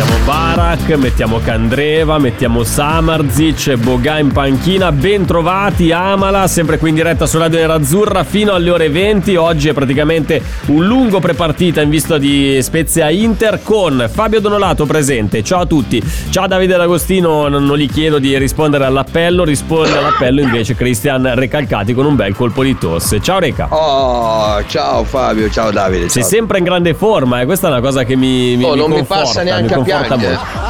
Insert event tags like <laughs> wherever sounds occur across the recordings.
Mettiamo Barak, mettiamo Candreva, mettiamo Samarzic, Boga in panchina. Ben trovati, Amala, sempre qui in diretta su Radio Nerazzurra fino alle ore 20. Oggi è praticamente un lungo prepartita in vista di Spezia Inter con Fabio Donolato presente. Ciao a tutti. Ciao Davide D'Agostino, non gli chiedo di rispondere all'appello, risponde all'appello invece Cristian Recalcati con un bel colpo di tosse. Ciao Reca. Oh, ciao Fabio, ciao Davide. Sei ciao. sempre in grande forma, e questa è una cosa che mi, mi, Oh, mi non mi conforta, passa neanche a mi conforta piangere. molto.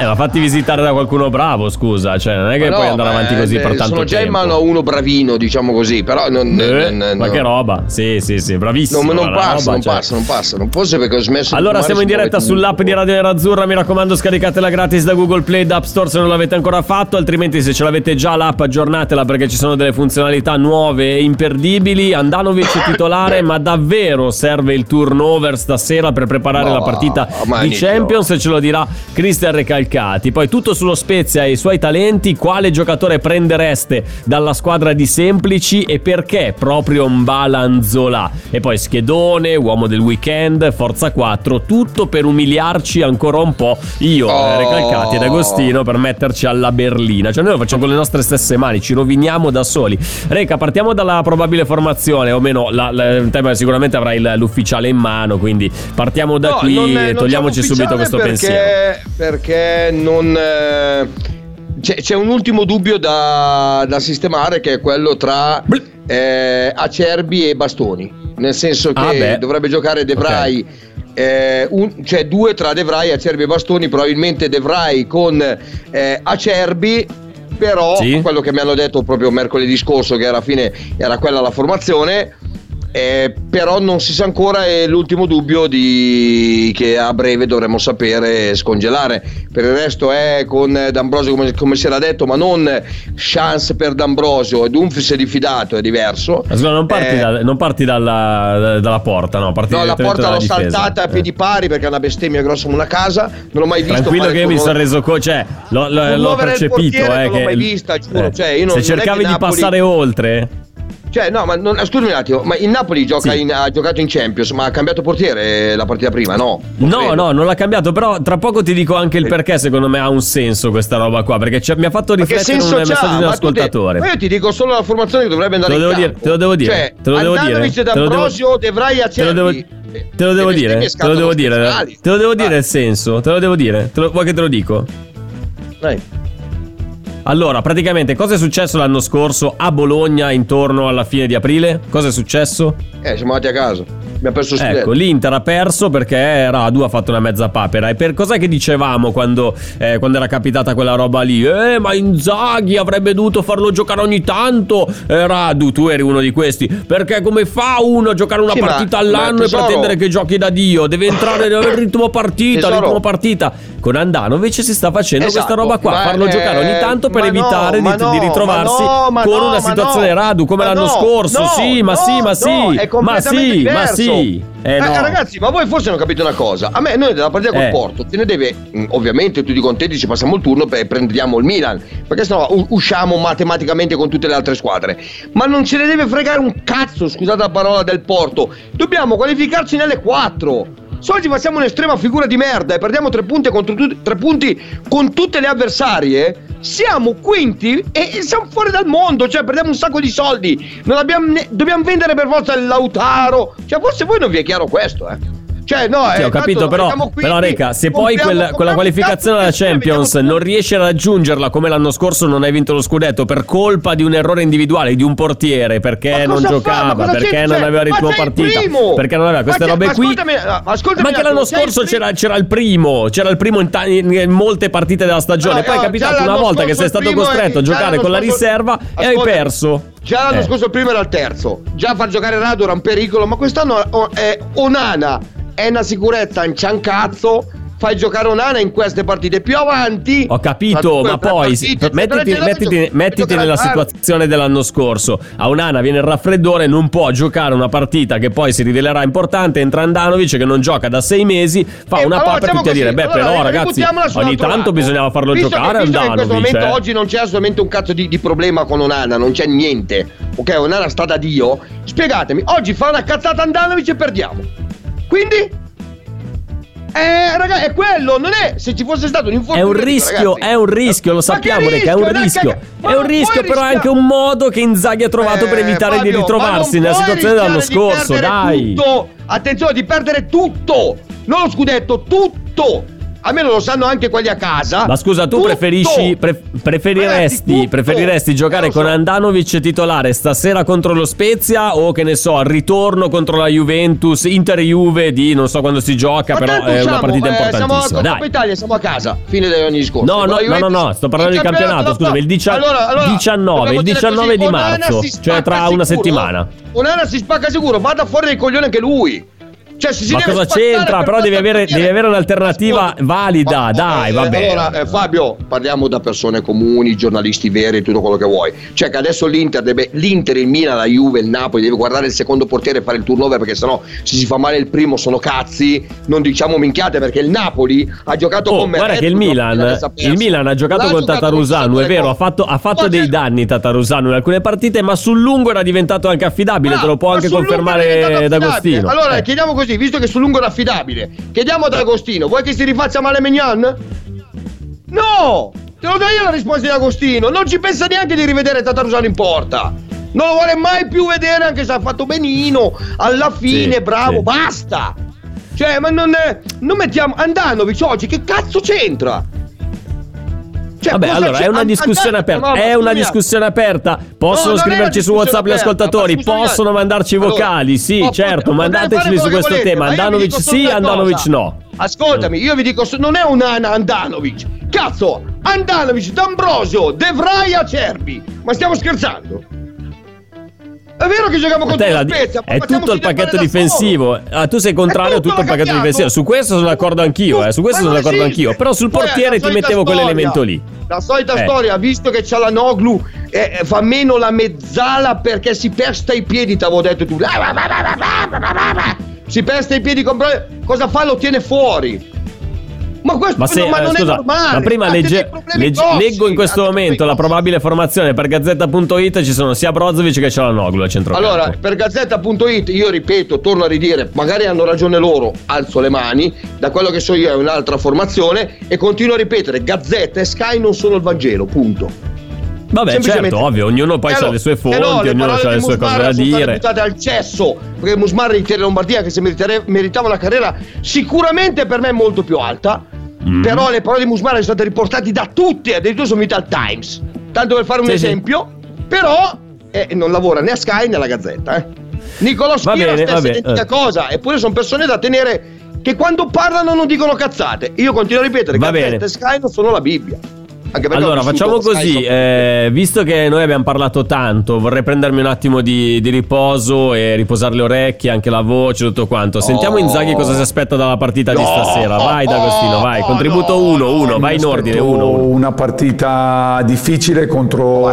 Eh, ma fatti visitare da qualcuno bravo, scusa, cioè non è che Ma puoi no, andare avanti così eh, per tanto Sono già tempo. in mano a uno bravino, diciamo così, però non, Eh, non- ma non- che roba? Sì, sì, sì, bravissimo. non, non passa, roba, non cioè. passa, non passa. Non forse perché ho smesso Allora siamo in diretta sull'app di Radio Nerazzurra, mi raccomando scaricatela gratis da Google Play, da App Store se non l'avete ancora fatto, altrimenti se ce l'avete già l'app aggiornatela perché ci sono delle funzionalità nuove e imperdibili. Andanovic titolare, <laughs> ma davvero serve il turnover stasera per preparare No, la partita di. Champions ce lo dirà Cristian Recalcati. Poi tutto sullo Spezia e i suoi talenti, quale giocatore prendereste dalla squadra di Semplici e perché proprio Mbalanzola? E poi schedone, uomo del weekend, Forza 4, tutto per umiliarci ancora un po' io, Oh. eh, Recalcati ed Agostino per metterci alla berlina. Cioè noi lo facciamo con le nostre stesse mani, ci roviniamo da soli. Reca, partiamo dalla probabile formazione, o meno la, la, te sicuramente avrai l'ufficiale in mano, quindi partiamo da No, qui non è- e togliamoci siamo subito questo ufficiale pensiero. perché, Perché non. eh, c'è, c'è un ultimo dubbio da, da sistemare che è quello tra eh, Acerbi e Bastoni. Nel senso che Ah, dovrebbe giocare De Vrij. eh, un- cioè due tra De Vrij, Acerbi e Bastoni, probabilmente De Vrij con eh, Acerbi. Però Sì. quello che mi hanno detto proprio mercoledì scorso, che alla fine era quella la formazione, eh, però non si sa ancora e l'ultimo dubbio di, che a breve dovremo sapere scongelare. Per il resto è con D'Ambrosio come, come si era detto, ma non chance per D'Ambrosio e Dumfries è diffidato, è diverso. Scusa, non parti, Eh, da- non parti dalla, dalla porta, no? Parti No, la porta l'ho difesa. saltata a Eh. piedi pari perché è una bestemmia grossa come una casa. Non l'ho mai visto. Tranquillo che io mi sono reso conto, cioè l'ho, l'ho- l'ho percepito. eh, non l'ho mai vista, giuro, cioè, io non- se è cercavi di Napoli- passare oltre, Cioè, no, ma non, scusami un attimo, ma il Napoli Sì. in- ha giocato in Champions, ma ha cambiato portiere la partita prima, no? Non No, credo. no, non l'ha cambiato, però tra poco ti dico anche il perché secondo me ha un senso questa roba qua, perché mi ha fatto riflettere un messaggio di un te- ascoltatore. ma io ti dico solo la formazione che dovrebbe andare Te lo in devo dire, campo. te lo devo dire, Cioè, te lo devo dire, te lo devo- D'Ambrosio, De Vrij e Te lo devo, Acerbi. te lo devo dire, te lo devo dire, te lo devo dire il senso, te lo devo dire, te lo- vuoi che te lo dico? dai. Allora, praticamente cosa è successo l'anno scorso a Bologna intorno alla fine di aprile? Cosa è successo? Eh, siamo andati a casa. Abbiamo perso il Ecco, l'Inter ha perso perché Radu ha fatto una mezza papera. E per cos'è che dicevamo quando, eh, quando era capitata quella roba lì? Eh, ma Inzaghi avrebbe dovuto farlo giocare ogni tanto. Eh, Radu, tu eri uno di questi. Perché come fa uno a giocare una Sì, ma- partita ma all'anno e tesoro- pretendere che giochi da Dio? Deve entrare nel ritmo partita, Tesoro- ritmo partita. Con Andanovic si sta facendo Esatto, questa roba qua. ma, farlo eh, giocare ogni tanto per ma no, evitare ma di, no, di ritrovarsi ma no, ma con no, una ma situazione no, Radu come ma l'anno no, scorso. no, sì, ma no, sì, ma no, sì. ma sì, ma diverso. Sì. Eh, Eh, no. ragazzi, ma voi forse non capite una cosa. A me, noi della partita col Eh. Porto, ce ne deve, mh, ovviamente, tutti contenti, ci passiamo il turno e prendiamo il Milan. Perché sennò usciamo matematicamente con tutte le altre squadre. Ma non ce ne deve fregare un cazzo, scusate la parola del Porto. Dobbiamo qualificarci nelle quattro. Se oggi facciamo un'estrema figura di merda e perdiamo tre punti, tu- tre punti con tutte le avversarie, siamo quinti e, siamo fuori dal mondo, cioè perdiamo un sacco di soldi. Ne- dobbiamo vendere per forza il Lautaro. Cioè, forse voi non vi è chiaro questo, eh. Cioè, no, Sì, eh, ho capito, però, però Reca, se poi quel- quella qualificazione alla Champions non riesci a raggiungerla come l'anno scorso non hai vinto lo scudetto per colpa di un errore individuale di un portiere perché non fa? giocava, perché non aveva ritmo il partita, primo! perché non aveva queste robe qui. ascoltami, ma ascoltami Ma un che l'anno scorso c'era, c'era il primo, c'era il primo in, ta- in- in molte partite della stagione, No, poi è capitato una volta che sei stato costretto a giocare con la riserva e hai perso. Già l'anno Eh. scorso il primo era il terzo. Già far giocare Rado era un pericolo, ma quest'anno è Onana è una sicurezza in ciancazzo. Fai giocare Onana in queste partite più avanti. Ho capito, ma poi partite, mettiti, mettiti- mettiti nella situazione dell'anno scorso. A Unana viene il raffreddore, non può giocare una partita che poi si rivelerà importante. Entra Andanovic che non gioca da sei mesi, fa Eh, una allora pappa e tutti a dire: Beh, allora, però, ragazzi, su un ogni tanto lato. bisognava farlo Visto giocare. Che, visto che in questo Andanovic. momento eh. oggi non c'è assolutamente un cazzo di, di problema con Onana, non c'è niente. Ok, Onana sta da Dio. Spiegatemi, oggi fa una cazzata Andanovic e perdiamo. Quindi. Eh, ragazzi, è quello, non è se ci fosse stato un È infortunio. un dico, rischio, ragazzi. è un rischio, lo sappiamo, Reca, è un rischio. È un rischio, però è anche un modo che Inzaghi ha trovato per Eh, evitare Fabio, di ritrovarsi nella situazione dell'anno scorso. Dai. tutto. Attenzione, di perdere tutto. Non lo scudetto, tutto. Almeno lo sanno anche quelli a casa. Ma scusa, tu Tutto. preferisci, pre- preferiresti, preferiresti giocare Eh, lo con so. Andanovic titolare stasera contro lo Spezia o che ne so, al ritorno contro la Juventus, Inter-Juve di non so quando si gioca, Ma però è una siamo, partita eh, Siamo a importantissima. Coppa. Italia, siamo a casa. Fine degli anni scorsi. No, no, no, no, no, sto parlando del campionato, fa. scusami, il dicia- Allora, allora, 19, dobbiamo il dire 19 così, di marzo, cioè tra una sicuro. settimana. Onana si spacca sicuro, vada fuori dai coglioni anche lui. Cioè, si Ma cosa c'entra? per Però devi avere, devi avere un'alternativa valida, ma- dai, eh, va bene. Allora, eh, Fabio, parliamo da persone comuni, giornalisti veri tutto quello che vuoi. Cioè, che adesso l'Inter deve. L'Inter, il Milan, la Juve, il Napoli deve guardare il secondo portiere e fare il turnover perché sennò se si fa male il primo sono cazzi. Non diciamo minchiate perché il Napoli ha giocato Oh, con me. guarda che il Milan, il Milan ha giocato con Tatarusano, è vero, ha fatto, ha fatto dei danni Tatarusano in alcune partite, ma sul lungo era diventato anche affidabile, te lo può anche confermare D'Agostino. Allora, Eh. chiediamo così, visto che sul lungo era affidabile, chiediamo ad Agostino, vuoi che si rifaccia male Mignan? No! Te lo do io la risposta di Agostino, non ci pensa neanche di rivedere Tatarusano in porta. Non lo vuole mai più vedere anche se ha fatto benino, alla fine, Sì, bravo, sì. basta. Cioè, ma non, non mettiamo Andanovic oggi, che cazzo c'entra? Cioè, Vabbè, allora è una discussione aperta. È una discussione aperta. Possono No, scriverci su WhatsApp gli aperta, ascoltatori. ma scusa, Possono mandarci allora, vocali. Sì, ma certo. fare su questo volete, tema. Andanovic sì, Andanovic no. Ascoltami, io vi dico, non è un Andanovic. Cazzo, Andanovic, D'Ambrosio, De Vrij, Acerbi. Ma stiamo scherzando? È vero che giochiamo contro la la- Spezia, è tutto il pacchetto difensivo. Ah, tu sei contrario a tutto il pacchetto cambiato. difensivo. Su questo sono d'accordo anch'io. Eh. Su questo sono d'accordo anch'io. Però sul Poi portiere ti mettevo storia. quell'elemento lì. La solita Eh. storia, visto che c'ha la Noglu, eh, fa meno la mezzala perché si pesta i piedi, t'avevo detto tu. Si pesta i piedi, con... cosa fa? Lo tiene fuori. Ma questo Ma, se, no, ma eh, non scusa, è normale. ma prima legge- legge- leggo in questo momento la probabile formazione per Gazzetta.it ci sono sia Brozovic che Cialanoglu a centrocampo. Allora, per Gazzetta.it io ripeto, torno a ridire, magari hanno ragione loro, alzo le mani, da quello che so io è un'altra formazione e continuo a ripetere, Gazzetta e Sky non sono il Vangelo, punto. Vabbè, certo, ovvio, ognuno poi Eh ha le sue eh fonti, no, ognuno parole ha le sue cose da sono dire. buttate al cesso perché Musmara l'Inter Lombardia che se meritava una carriera sicuramente per me molto più alta Mm. però le parole di Musmara sono state riportate da tutti addirittura sono venute al Times tanto per fare un Sì, sì. esempio però eh, non lavora né a Sky né alla Gazzetta eh. Nicolò Schira bene, stessa identica eh. cosa eppure sono persone da tenere che quando parlano non dicono cazzate io continuo a ripetere Va Gazzetta bene. e Sky non sono la Bibbia Allora, facciamo così, eh, visto che noi abbiamo parlato tanto, vorrei prendermi un attimo di, di riposo e riposare le orecchie, anche la voce, tutto quanto. Sentiamo Oh. Inzaghi cosa si aspetta dalla partita di No. stasera. Vai D'Agostino, vai, Oh, contributo no, 1, 1, Mi vai in ordine 1. Una partita difficile contro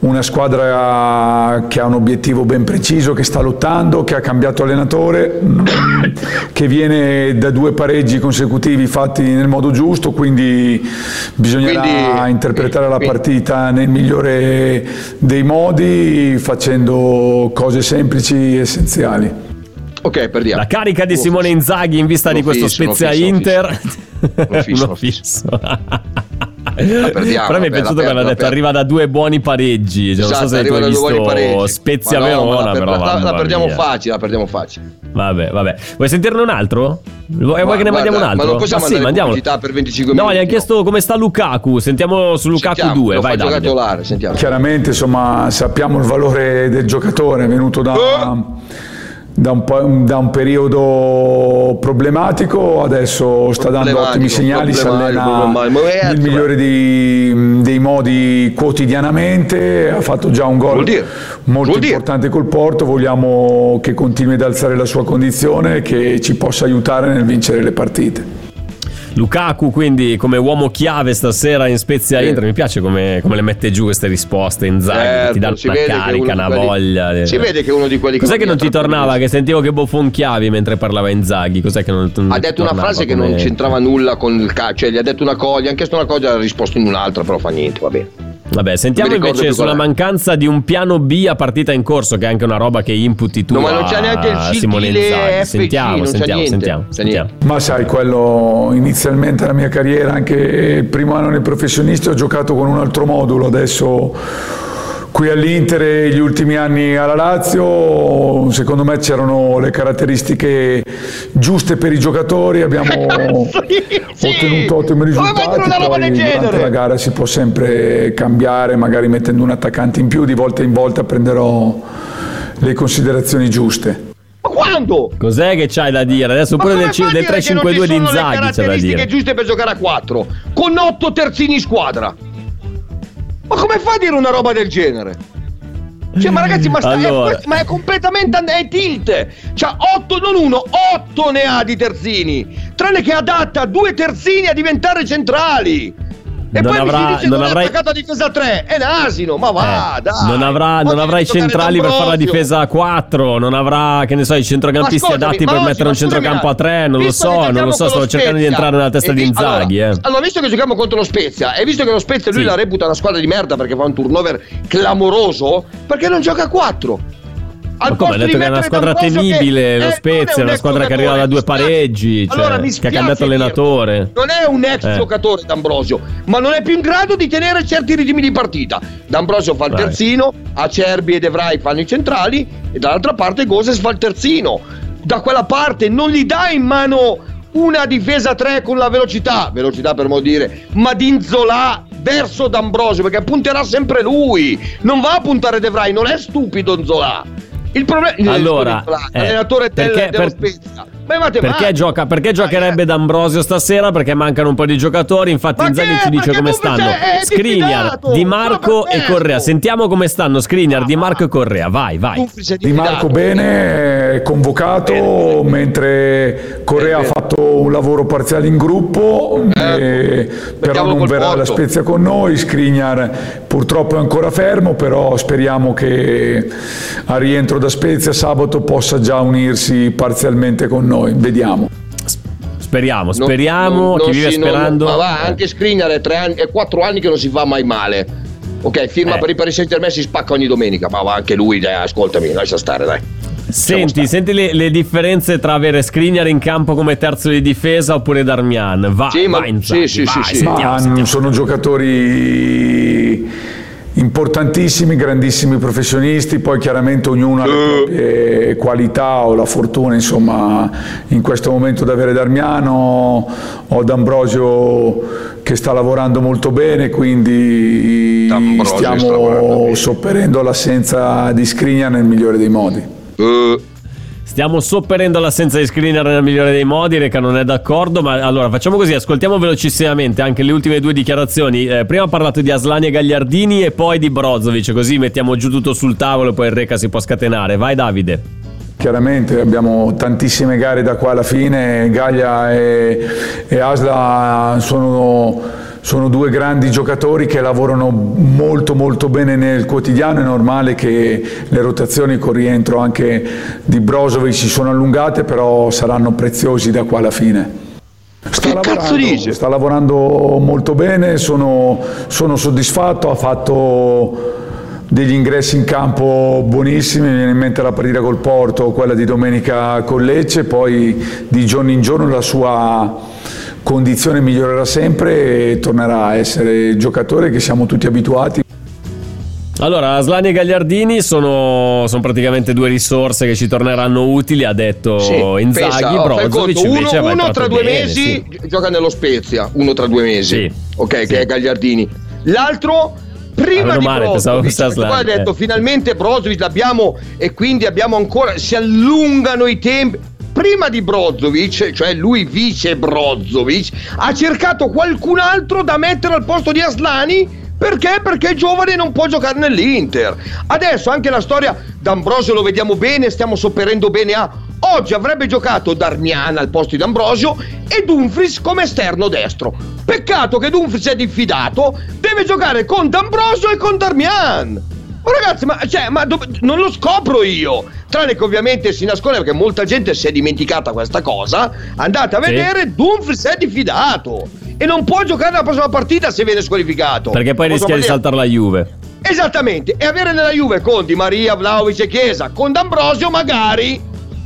una squadra che ha un obiettivo ben preciso, che sta lottando, che ha cambiato allenatore, <coughs> che viene da due pareggi consecutivi fatti nel modo giusto, quindi bisognerà Quindi- interpretare la partita nel migliore dei modi, facendo cose semplici e essenziali. Ok, perdiamo. La carica di Simone. Inzaghi in vista Uno di questo fisso, Spezia Inter. Uno fisso, uno <laughs> fisso. Perdiamo, Però mi è piaciuto hanno perdo, detto arriva da due buoni pareggi. Cioè, non so Esatto, se tu arriva hai da due buoni visto pareggi. Spezia Ma no, ma Verona, la, per- però la- la perdiamo mia. facile, la perdiamo facile. Vabbè, vabbè. Vuoi sentirne un altro? Vuoi, vuoi che ne guarda, mandiamo un ma altro? non possiamo sì, mandare mandiamolo. pubblicità per 25 No, minuti, gli hanno no. chiesto come sta Lukaku. Sentiamo su Lukaku Sentiamo, 2. lo Vai, Davide. sentiamo. Chiaramente insomma sappiamo il valore del giocatore, è venuto da, da un, da un periodo problematico, adesso sta dando ottimi segnali, si allena nel migliore dei, dei modi quotidianamente, ha fatto già un gol dire? molto Vuol dire? importante col Porto, vogliamo che continui ad alzare la sua condizione e che ci possa aiutare nel vincere le partite. Lukaku quindi come uomo chiave stasera in Spezia Sì. Inter. Mi piace come, come le mette giù queste risposte Inzaghi Certo, ti dà si una che carica una quelli- voglia si vede che uno di quelli che cos'è che non ti tornava? che sentivo che bofonchiavi mentre parlava Inzaghi. Cos'è che non, non Ha detto una frase che come- non c'entrava nulla con il calcio, cioè gli ha detto una cosa, gli hanno chiesto una cosa e ha risposto in un'altra, però fa niente, va bene. Vabbè sentiamo invece sulla mancanza di un piano B a partita in corso che è anche una roba che imputi tu No, ma non c'è neanche il FG, sentiamo sentiamo sentiamo, sentiamo. Ma sai, quello inizialmente nella mia carriera, anche il primo anno nei professionisti, ho giocato con un altro modulo, adesso qui all'Inter e gli ultimi anni alla Lazio, secondo me c'erano le caratteristiche giuste per i giocatori, abbiamo <laughs> sì. ottenuto ottimi risultati, mettere una roba poi del durante genere? la gara si può sempre cambiare, magari mettendo un attaccante in più, di volta in volta prenderò le considerazioni giuste. Ma quando? cos'è che c'hai da dire adesso Ma pure del, del dire che non ci 3-5-2 di le Inzaghi c'è da caratteristiche dire giuste per giocare a 4 con 8 terzini in squadra. Ma come fa a dire una roba del genere? Cioè, ma ragazzi, ma, sta- è, Allora. questo- ma è completamente è tilt. Cioè, 8 non uno, 8 ne ha di terzini. Tranne che adatta due terzini a diventare centrali. E Non poi avrà- mi si dice non avrai- attaccato a difesa 3. È un asino, ma va, Eh, dai. non avrà, non avrà i centrali per fare la difesa a 4, non avrà, che ne so, i centrocampisti adatti per oggi- mettere un centrocampo a un attimo, 3, non lo so, non lo so, lo cercando di entrare nella testa di Inzaghi, allora, eh. allora, visto che giochiamo contro lo Spezia e visto che lo Spezia lui Sì. la reputa una squadra di merda perché fa un turnover clamoroso, perché non gioca a 4? Ma come, ha detto che è una squadra tenibile, lo Spezia, è una squadra che arriva da due pareggi, cioè, allora, che ha cambiato allenatore. Non è un ex Eh. giocatore D'Ambrosio, ma non è più in grado di tenere certi ritmi di partita. D'Ambrosio fa il Vai. terzino, Acerbi ed Evrai fanno i centrali e dall'altra parte Goses fa il terzino. Da quella parte non gli dà in mano una difesa 3 con la velocità, velocità per modo dire, ma di Inzola verso D'Ambrosio perché punterà sempre lui. Non va a puntare De Vrij, non è stupido Inzola. Il problema Allora, eh, l'allenatore del, perché- dello per- Spezia. Perché, gioca, perché giocherebbe eh. D'Ambrosio stasera? Perché mancano un po' di giocatori. Infatti, Inzaghi ci dice come stanno sei- è Skriniar. Di Marco e. Correa. Sentiamo come stanno Skriniar, Di Marco e Correa. Vai, vai. Di Marco bene, è convocato, mentre Correa Bene. Fatto un lavoro parziale in gruppo, eh, però Mettiamo non verrà la Porto. Spezia con noi, Skriniar purtroppo è ancora fermo, però speriamo che a rientro da Spezia sabato possa già unirsi parzialmente con noi, vediamo. Speriamo, Non- speriamo. non- chi non vive si- non- sperando. ma va, Eh. anche Skriniar è, tre anni, è quattro anni che non si fa mai male. Ok, firma Eh. per i Paris Saint Germain si spacca ogni domenica, ma va anche lui, dai, ascoltami, lascia stare, dai. Senti, senti le, le differenze tra avere Skriniar in campo come terzo di difesa oppure Darmian. Vai, Sì, ma- vai, Inzaghi, sì, sì, vai, sì, sì. sentiamo, Ma sentiamo. sono giocatori importantissimi, grandissimi professionisti, poi chiaramente ognuno ha le proprie qualità o la fortuna, insomma, in questo momento di avere Darmiano o D'Ambrosio che sta lavorando molto bene, quindi D'Ambrosio stiamo sopperendo l'assenza di Skriniar nel migliore dei modi. Eh, Stiamo sopperendo l'assenza di Skriniar nel migliore dei modi, Reca non è d'accordo, ma allora facciamo così, ascoltiamo velocissimamente anche le ultime due dichiarazioni. Eh, prima ha parlato di Aslani e Gagliardini e poi di Brozovic, così mettiamo giù tutto sul tavolo e poi il Reca si può scatenare. Vai Davide. Chiaramente abbiamo tantissime gare da qua alla fine, Gaglia e, e Asla sono, sono due grandi giocatori che lavorano molto molto bene nel quotidiano, è normale che le rotazioni con rientro anche di Brozovic si sono allungate, però saranno preziosi da qua alla fine. Sta dice? sta lavorando molto bene, sono, sono soddisfatto, ha fatto degli ingressi in campo buonissimi, mi viene in mente la partita col Porto, quella di domenica con Lecce, poi di giorno in giorno la sua condizione migliorerà sempre e tornerà a essere il giocatore che siamo tutti abituati. Allora, Aslani e Gagliardini sono, sono, praticamente due risorse che ci torneranno utili, ha detto sì, Inzaghi, pensa, Brozovic oh, invece uno, uno tra due bene, mesi sì. gioca nello Spezia, uno tra due mesi, sì, ok, che è Gagliardini. L'altro prima di male, Brozovic, poi ha detto eh. finalmente Brozovic l'abbiamo e quindi abbiamo ancora, si allungano i tempi prima di Brozovic, cioè lui vice Brozovic, ha cercato qualcun altro da mettere al posto di Aslani perché? Perché giovane e non può giocare nell'Inter. Adesso anche la storia d'Ambrosio lo vediamo bene, stiamo sopperendo bene a... Oggi avrebbe giocato Darmian al posto di Ambrosio e Dumfries come esterno destro. Peccato che Dumfries è diffidato, deve giocare con D'Ambrosio e con Darmian. Ma ragazzi, ma, cioè, ma dove, non lo scopro io. Tranne che ovviamente si nasconde perché molta gente si è dimenticata questa cosa. Andate a vedere, sì. Dumfries è diffidato e non può giocare la prossima partita se viene squalificato. Perché poi rischia di saltare la Juve. Esattamente, e avere nella Juve con Di Maria, Vlaovic e Chiesa, con D'Ambrosio magari,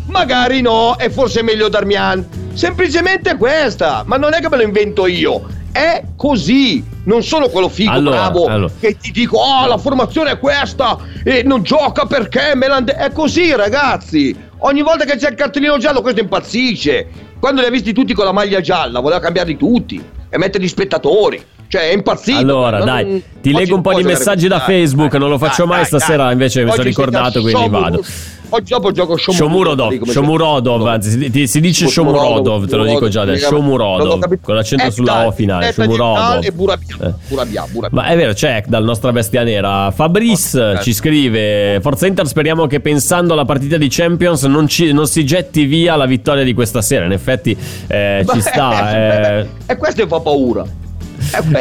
magari no, è forse meglio Darmian. Semplicemente questa, ma non è che me lo invento io, è così. Non sono quello figo allora, bravo allora. che ti dico, oh la formazione è questa e non gioca perché Melande... È così ragazzi, ogni volta che c'è il cartellino giallo questo impazzisce. Quando li ha visti tutti con la maglia gialla, voleva cambiarli tutti e mettere gli spettatori. Cioè, è impazzito. Allora, non, dai, ti leggo un po' di messaggi da Facebook. Dai, non lo faccio dai, mai dai, stasera. Invece mi sono ricordato, quindi vado. Oggi dopo gioco Shomurodov. Shomurodov, anzi, si, si dice Shomurodov, te lo dico già adesso. Shomurodov, con l'accento sulla O finale. Shomurodov. E Burabia. Eh. Burabia, Ma è vero, c'è dal nostra bestia nera. Fabrice ci scrive: Forza Inter, speriamo che pensando alla partita di Champions non, ci, non si getti via la vittoria di questa sera. In effetti eh, ci <laughs> sta. Eh. E questo fa paura.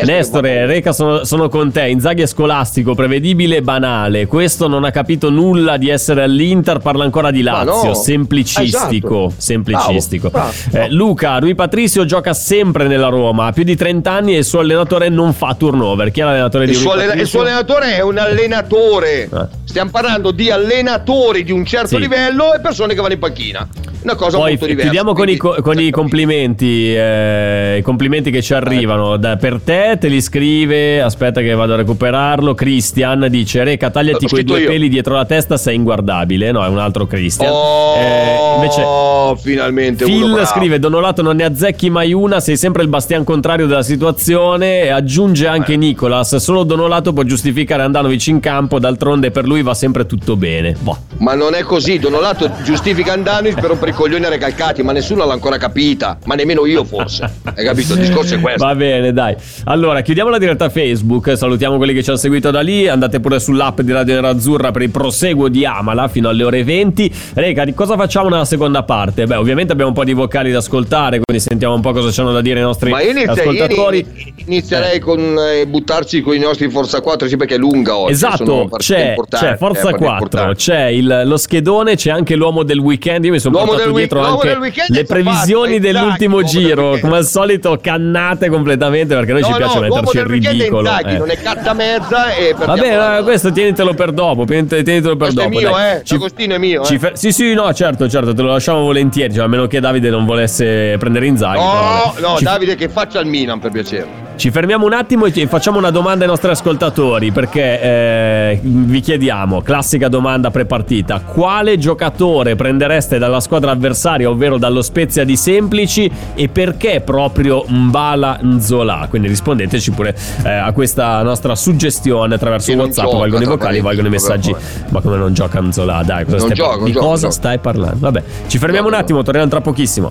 Nestore, Reca, sono, sono, con te. Inzaghi è scolastico, prevedibile e banale. Questo non ha capito nulla di essere all'Inter. Parla ancora di Lazio. No. Semplicistico. Esatto. Semplicistico. Bravo, bravo. Eh, Luca, Rui Patricio gioca sempre nella Roma. Ha più di 30 anni e il suo allenatore non fa turnover. Chi è l'allenatore di il Rui Patricio? Il suo allenatore è un allenatore. Eh. Stiamo parlando di allenatori di un certo sì. livello e persone che vanno in panchina. Una cosa Poi molto diversa. Chiudiamo con, i, con i complimenti. Eh, I complimenti che ci arrivano. Da, per te te li scrive. Aspetta che vado a recuperarlo. Christian dice: Reca, tagliati quei due io. peli dietro la testa, sei inguardabile. No, è un altro Christian. Oh, eh, invece, finalmente. Phil scrive: Donolato non ne azzecchi mai una. Sei sempre il bastian contrario della situazione. E aggiunge anche eh. Nicolas: Solo Donolato può giustificare Andanovic in campo. D'altronde per lui va sempre tutto bene. Boh. Ma non è così, Donolato giustifica Andanovic per rompere i <laughs> coglioni recalcati, ma nessuno l'ha ancora capita, ma nemmeno io forse. <laughs> Hai capito? Il discorso è questo. Va bene, dai. Allora, chiudiamo la diretta Facebook, salutiamo quelli che ci hanno seguito da lì, andate pure sull'app di Radio Nerazzurra per il proseguo di Amala fino alle ore 20. Rega, di cosa facciamo nella seconda parte? Beh, ovviamente abbiamo un po' di vocali da ascoltare, quindi sentiamo un po' cosa c'hanno da dire i nostri ma inizia, ascoltatori. Inizierei con eh, buttarci con i nostri Forza 4, sì, perché è lunga oggi. Esatto, c'è, c'è Forza eh, 4, c'è il, lo schedone, c'è anche l'uomo del weekend. Io mi sono portato dietro anche le previsioni dell'ultimo esatto, giro. Come al solito, cannate completamente perché noi no, ci piace no, metterci il ridicolo. È eh. Non è carta mezza. E Vabbè, no, questo tienitelo per dopo. Tienitelo per questo dopo. È mio, dai. eh. Ci, Agostino è mio. Eh. Fe- sì, sì, no, certo, certo, te lo lasciamo volentieri. Cioè, a meno che Davide non volesse prendere Inzaghi. No, no, ci Davide che faccia il Milan per piacere. Ci fermiamo un attimo e facciamo una domanda ai nostri ascoltatori perché eh, vi chiediamo, classica domanda prepartita, quale giocatore prendereste dalla squadra avversaria, ovvero dallo Spezia di Semplici e perché proprio Mbala Nzola? Quindi rispondeteci pure eh, a questa nostra suggestione attraverso WhatsApp, gioca, valgono i vocali, valgono i messaggi. Ma come non gioca Nzola? Dai, cosa stai gioco, di gioco, cosa gioco. stai parlando? Vabbè, ci fermiamo un attimo, torniamo tra pochissimo.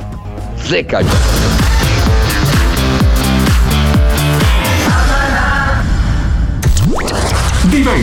Zecca.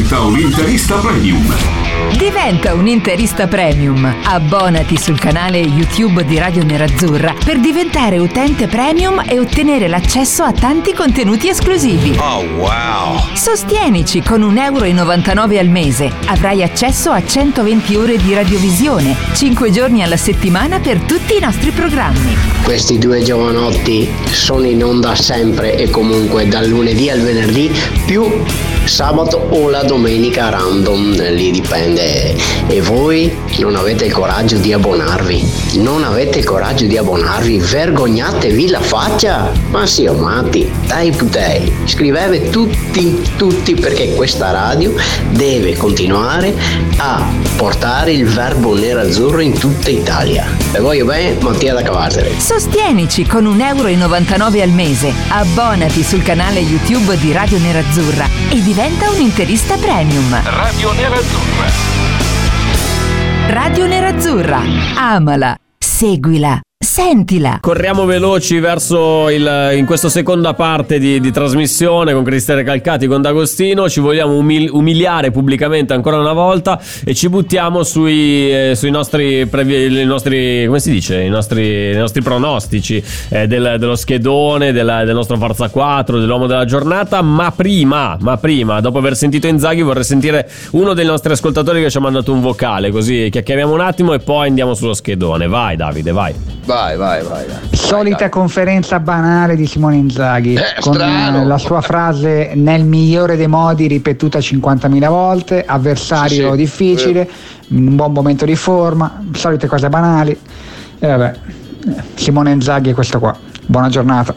Diventa un interista premium Diventa un interista premium. Abbonati sul canale YouTube di Radio Nerazzurra per diventare utente premium e ottenere l'accesso a tanti contenuti esclusivi. Oh wow! Sostienici con 1,99 euro al mese. Avrai accesso a 120 ore di radiovisione, 5 giorni alla settimana per tutti i nostri programmi. Questi due giovanotti sono in onda sempre e comunque dal lunedì al venerdì più sabato o la domenica random, lì dipende. E voi non avete il coraggio di abbonarvi? Non avete il coraggio di abbonarvi? Vergognatevi la faccia! Ma sì, o matti, dai putei, scrivete tutti, tutti perché questa radio deve continuare a portare il verbo nero-azzurro in tutta Italia. E voglio bene Mattia da Cavazzere. Sostienici con 1,99 euro al mese. Abbonati sul canale YouTube di Radio Nerazzurra e diventa un interista premium. Radio Nerazzurra. Radio Nerazzurra. Amala, seguila, sentila. Corriamo veloci verso il, in questa seconda parte di, di trasmissione con Cristiane Calcati, con D'Agostino. Ci vogliamo umil- umiliare pubblicamente ancora una volta e ci buttiamo sui, eh, sui nostri, previ- i nostri, come si dice, i nostri, i nostri pronostici eh, del- dello schedone, della- del nostro Forza 4, dell'uomo della giornata. Ma prima, ma prima, dopo aver sentito Inzaghi, vorrei sentire uno dei nostri ascoltatori che ci ha mandato un vocale, così chiacchieriamo un attimo e poi andiamo sullo schedone. Vai Davide, vai. Vai, vai, vai. vai. Solita Vai, conferenza banale di Simone Inzaghi Eh, con strano. eh, la sua frase nel migliore dei modi ripetuta 50.000 volte, avversario Sì, sì. difficile, in un buon momento di forma, solite cose banali. E vabbè, eh, Simone Inzaghi è questo qua. Buona giornata.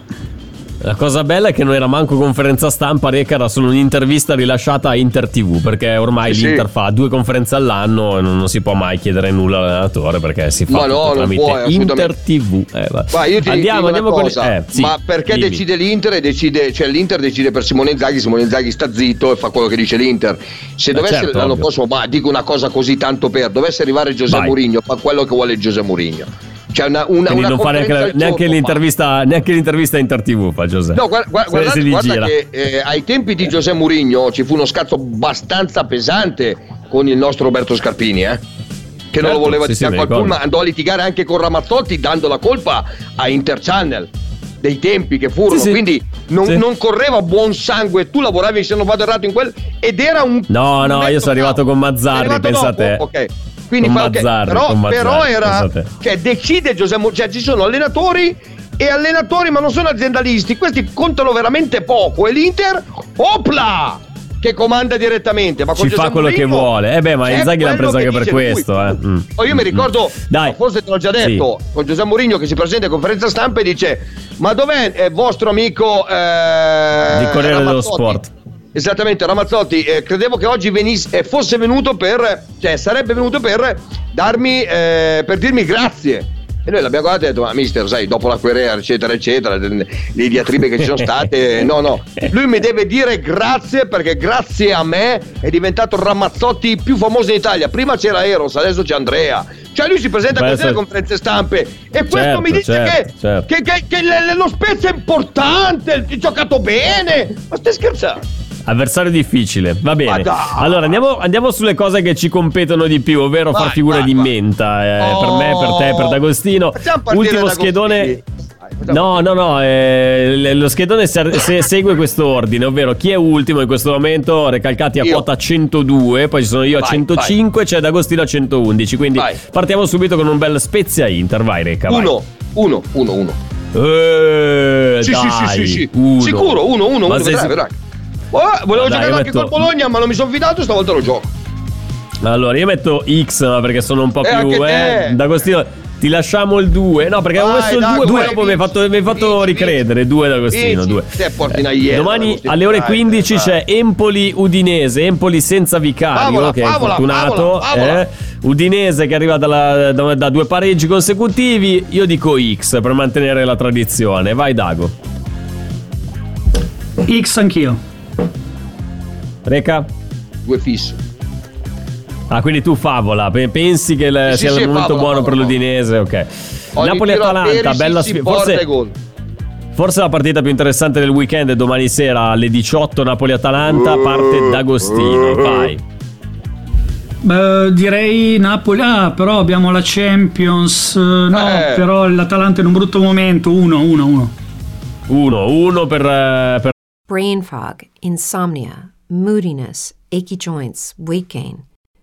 La cosa bella è che non era manco conferenza stampa, Reca, era solo un'intervista rilasciata a Inter TV, perché ormai Sì, sì. l'Inter fa due conferenze all'anno e non, si può mai chiedere nulla all'allenatore perché si fa Ma no, tramite puoi. Inter TV. Eh. Ma io ti andiamo, dico andiamo una con cosa, eh, sì, ma perché dimmi. decide l'Inter e decide, cioè l'Inter decide per Simone Inzaghi, Simone Inzaghi sta zitto e fa quello che dice l'Inter. Se Eh, dovesse certo, l'anno ovvio. prossimo, ma dico una cosa così tanto per, dovesse arrivare Giuseppe. Mourinho, fa quello che vuole Giuseppe Mourinho. C'è una, una, Quindi una non fa neanche, la- neanche giorno, l'intervista, neanche l'intervista a Inter TV fa Giuseppe. No, guarda, guarda, guardate, guarda che eh, ai tempi di Giuseppe Mourinho ci fu uno scazzo abbastanza pesante con il nostro Roberto Scarpini, eh? Che non Certo, lo voleva sì, di sì, al ricordo. pullman, andò a litigare anche con Ramazzotti dando la colpa a Interchannel dei tempi che furono, Sì, quindi non, non correva buon sangue, tu lavoravi se non vado errato in quel ed era un No, no, io sono arrivato con Mazzarri, Sei arrivato pensa a dopo? Ok. Quindi Con fa. Mazzarri, però, con Mazzarri, però era cioè decide Giuseppe cioè ci sono allenatori e allenatori ma non sono aziendalisti, questi contano veramente poco e l'Inter opla che comanda direttamente, ma Ci fa quello che Mourinho vuole. Eh beh, ma Inzaghi l'ha preso che anche per questo, eh. Mm. Oh, io mi ricordo, Dai. ma forse te l'ho già detto, con Giuseppe Mourinho che si presenta in conferenza stampa e dice "Ma dov'è il vostro amico eh, Di Corriere dello Ramazzotti?" Sport. Esattamente, Ramazzotti, eh, credevo che oggi venisse, eh, fosse venuto per, cioè sarebbe venuto per darmi, eh, per dirmi grazie. E noi l'abbiamo guardato e detto, ma mister, sai, dopo la querela, eccetera, eccetera, le diatribe che ci sono state, no, no, lui mi deve dire grazie perché grazie a me è diventato il Ramazzotti più famoso in Italia. Prima c'era Eros, adesso c'è Andrea. Cioè lui si presenta Beh, così alle conferenze stampe e questo Certo, mi dice certo, che, certo. che, che- che le- lo Spezia è importante, ha giocato bene. Ma stai scherzando? Avversario difficile, va bene. Allora andiamo, andiamo sulle cose che ci competono di più, ovvero Vai, far figure vai, di vai. menta. eh, Oh. per me, per te, per D'Agostino. Facciamo partire Ultimo schedone. Vai, No, no, no, eh, lo schedone se- se- segue questo ordine, ovvero chi è ultimo in questo momento, Recalcati a Io. quota 102, poi ci sono io a Vai, 105, c'è D'Agostino a 111, quindi Vai. partiamo subito con un bel Spezia Inter, vai Reca, vai. Uno, uno, uno, uno. Eh, Sì, sì, sì, sì, sì. uno. Sicuro, uno, uno, Ma uno. sei Vedrai, sic- vedrai. Oh, volevo Dai, giocare io anche metto- col Bologna, ma non mi sono fidato, stavolta lo gioco. Allora, io metto X perché sono un po' Eh, più. Eh, D'Agostino, ti lasciamo il 2. No, perché avevo messo il dai, 2, poi dopo mi hai fatto, mi hai fatto vinci, ricredere. 2 D'Agostino. Vinci. 2. Te porti una iena, domani alle ore dai, 15 dai. c'è Empoli-Udinese. Empoli senza vicario, Favola, che è favola, fortunato. favola, favola. eh. Udinese che arriva dalla- da, da due pareggi consecutivi. Io dico X per mantenere la tradizione. Vai, Dago. X anch'io. Reca. Due fisso. Ah, quindi tu favola, pe- pensi che il- Sì, sia sì, il momento favola, buono per favola, l'Udinese? Ok. Ogni Napoli-Atalanta, bella sfida. Forse, gol. forse la partita più interessante del weekend è domani sera alle 18 Napoli-Atalanta. Parte D'Agostino. Vai. Beh, direi Napoli, ah, però abbiamo la Champions. No, Eh. però l'Atalanta in un brutto momento. 1, 1, 1. 1, 1 per, eh, per Brain fog, insomnia, moodiness, achy joints, weight gain.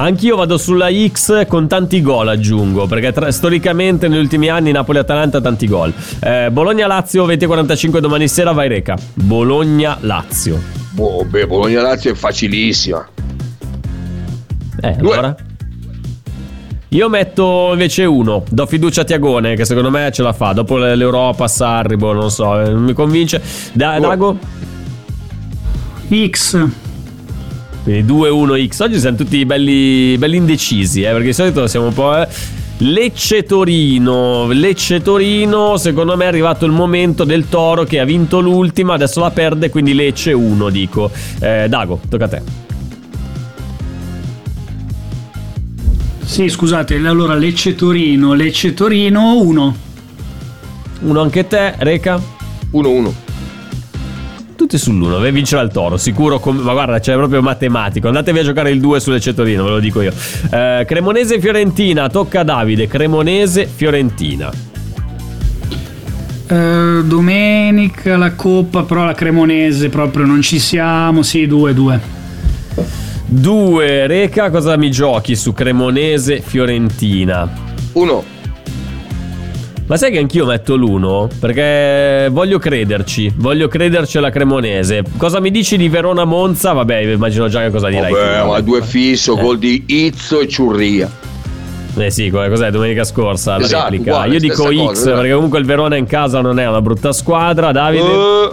Anch'io vado sulla X con tanti gol aggiungo, perché tra- storicamente negli ultimi anni Napoli-Atalanta tanti gol. Eh, Bologna-Lazio 20.45 domani sera, vai Reca. Bologna-Lazio. Boh, beh, Bologna-Lazio è facilissima. Eh, Due. allora? Io metto invece uno, do fiducia a Tiagone che secondo me ce la fa, dopo l'Europa, Sarri, boh, non so, eh, non mi convince. Da-. Dago? X. Quindi 2-1X. Oggi siamo tutti belli, belli indecisi, eh, perché di solito siamo un po'... Eh. Lecce Torino, Lecce Torino, secondo me è arrivato il momento del Toro che ha vinto l'ultima, adesso la perde, quindi Lecce 1 dico. Eh, Dago, tocca a te. Sì, scusate, allora Lecce Torino, Lecce Torino 1. Uno anche te, Reca? 1-1. Tutti sull'1, e vincerà il Toro, sicuro, com- ma guarda, c'è proprio matematico. Andatevi a giocare il 2 sulle Cetorino, ve lo dico io. Eh, Cremonese Fiorentina, tocca a Davide. Cremonese Fiorentina. Eh, domenica la Coppa, però la Cremonese proprio non ci siamo. Sì, 2-2. 2 Reca, cosa mi giochi su Cremonese Fiorentina? 1. Ma sai che anch'io metto l'1? Perché voglio crederci, voglio crederci alla Cremonese. Cosa mi dici di Verona Monza? Vabbè, immagino già che cosa dirai. Vabbè, ma due fisso, gol di Izzo e Ciurria. Eh sì, co- cos'è? Domenica scorsa la Esatto, replica. uguale, Io dico X cosa, esatto. perché comunque il Verona in casa non è una brutta squadra. Davide. Eh,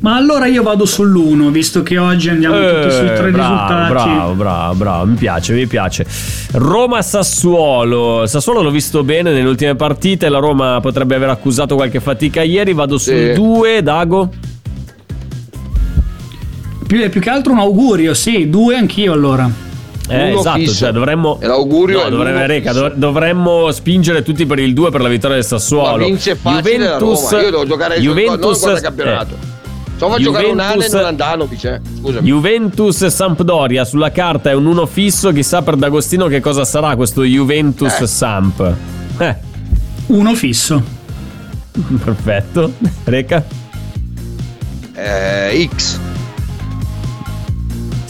Ma allora io vado sull'1, visto che oggi andiamo tutti sui tre Eh, bravo, risultati. bravo, bravo, bravo, mi piace, mi piace. Roma-Sassuolo. Sassuolo l'ho visto bene nelle ultime partite. La Roma potrebbe aver accusato qualche fatica ieri. Vado sul Sì. 2, Dago. Più, più che altro un augurio, sì, 2 anch'io allora. Eh, esatto, cioè dovremmo. E l'augurio no, dovremmo, Reca, dov- dovremmo spingere tutti per il 2 per la vittoria del Ma Sassuolo. vince facile la Roma. Io devo giocare il Juventus, non guarda campionato. eh, Se vuoi giocare un anno e Juventus- non Andanovic, eh. Scusami. Juventus Sampdoria sulla carta è un 1 fisso, chissà per D'Agostino che cosa sarà questo Juventus Eh. Samp. Eh, Uno fisso. <laughs> perfetto. Reca, Eh, X.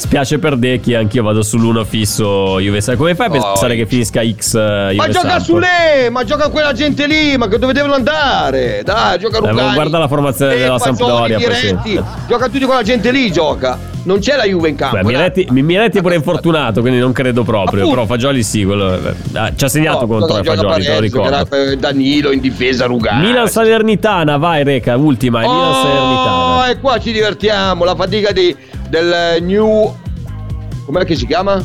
spiace per Decchi, anch'io vado sull'1 fisso Juve Samp. Come fai a Oh, pensare X. che finisca X eh, Ma Juve gioca Samp? su lei, ma gioca quella gente lì, ma che dove devono andare? Dai, gioca Eh, Rugani. guarda la formazione E della Sampdoria, sì. Gioca tutti quella gente lì, gioca. Non c'è la Juve in campo. Beh. Miretti, mi- Miretti è pure infortunato, quindi non credo proprio. Appunto. Però Fagioli sì, quello, eh, ah, ci ha segnato No, contro gioca Fagioli, te lo pareggio, ricordo. era, eh, Danilo in difesa, Rugani. Milan Salernitana, vai Reca, ultima, è Milan Oh, Salernitana. e qua ci divertiamo. La fatica di, del New. Com'è che si chiama?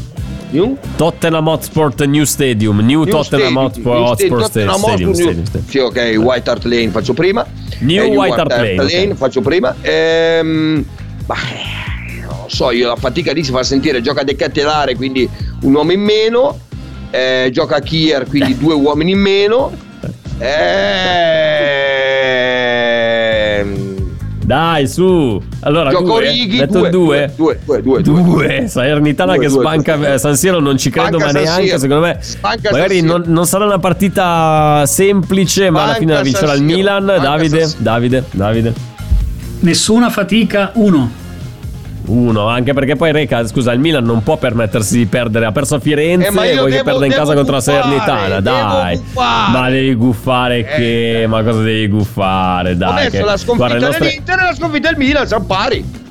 New? Tottenham Hotspur New Stadium, New, New Tottenham Stadium, Hotspur, Hotspur Stadium, Stadium, New- Stadium. Sì, ok, White Hart Lane faccio prima. New Eh, White Hart Lane, ok. faccio prima. Ehm, ma eh, non lo so, io la fatica lì si fa sentire, gioca a decattelare, quindi un uomo in meno. eh, gioca Kier, quindi <laughs> due uomini in meno. <laughs> Ehm, Dai, su. Allora, Gioco due. Righi, Detto due, due. due, due, due, due. Due. Salernitana Due, che due, sbanca due. eh, San Siro, non ci credo, Sbanca ma neanche. Secondo me, Sbanca magari non, non sarà una partita semplice, ma alla fine la vincerà il. Milan. Davide, San Siro. Davide, Davide. Nessuna fatica, uno. Uno, anche perché poi Reca, scusa, il Milan non può permettersi di perdere. Ha perso a Firenze Eh, ma e vuoi che perda in casa contro la Salernitana. Dai, ma devi guffare che? Ma cosa devi guffare? Dai, messo che- la sconfitta guarda, nostre- dell'Inter e la sconfitta del Milan, siamo pari.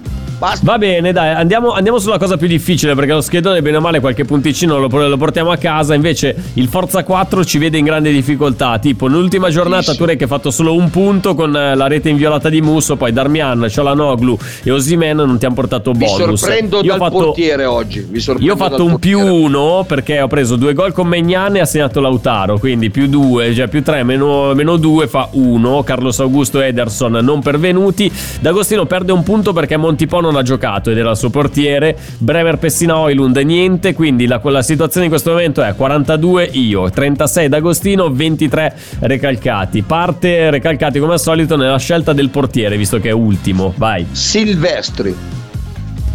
Basta. Va bene, dai, andiamo, andiamo sulla cosa più difficile perché lo schedone, bene o male, qualche punticino lo, lo portiamo a casa. Invece il Forza 4 ci vede in grande difficoltà. Tipo, nell'ultima giornata, tu che hai fatto solo un punto con eh, la rete inviolata di Musso. Poi Darmian, Cialanoglu e Osimen non ti hanno portato bonus. sorprendo Io dal fatto- portiere oggi. Io ho fatto un più portiere. uno perché ho preso due gol con Megnan e ha segnato Lautaro. Quindi più due, cioè più tre meno, meno due fa uno. Carlos Augusto e Ederson non pervenuti. D'Agostino perde un punto perché Montipò non ha giocato ed era il suo portiere. Bremer, Pessina, Oilund niente. Quindi la, la situazione in questo momento è 42 io, 36 D'Agostino, 23 Recalcati. Parte Recalcati come al solito nella scelta del portiere visto che è ultimo. Vai. Silvestri.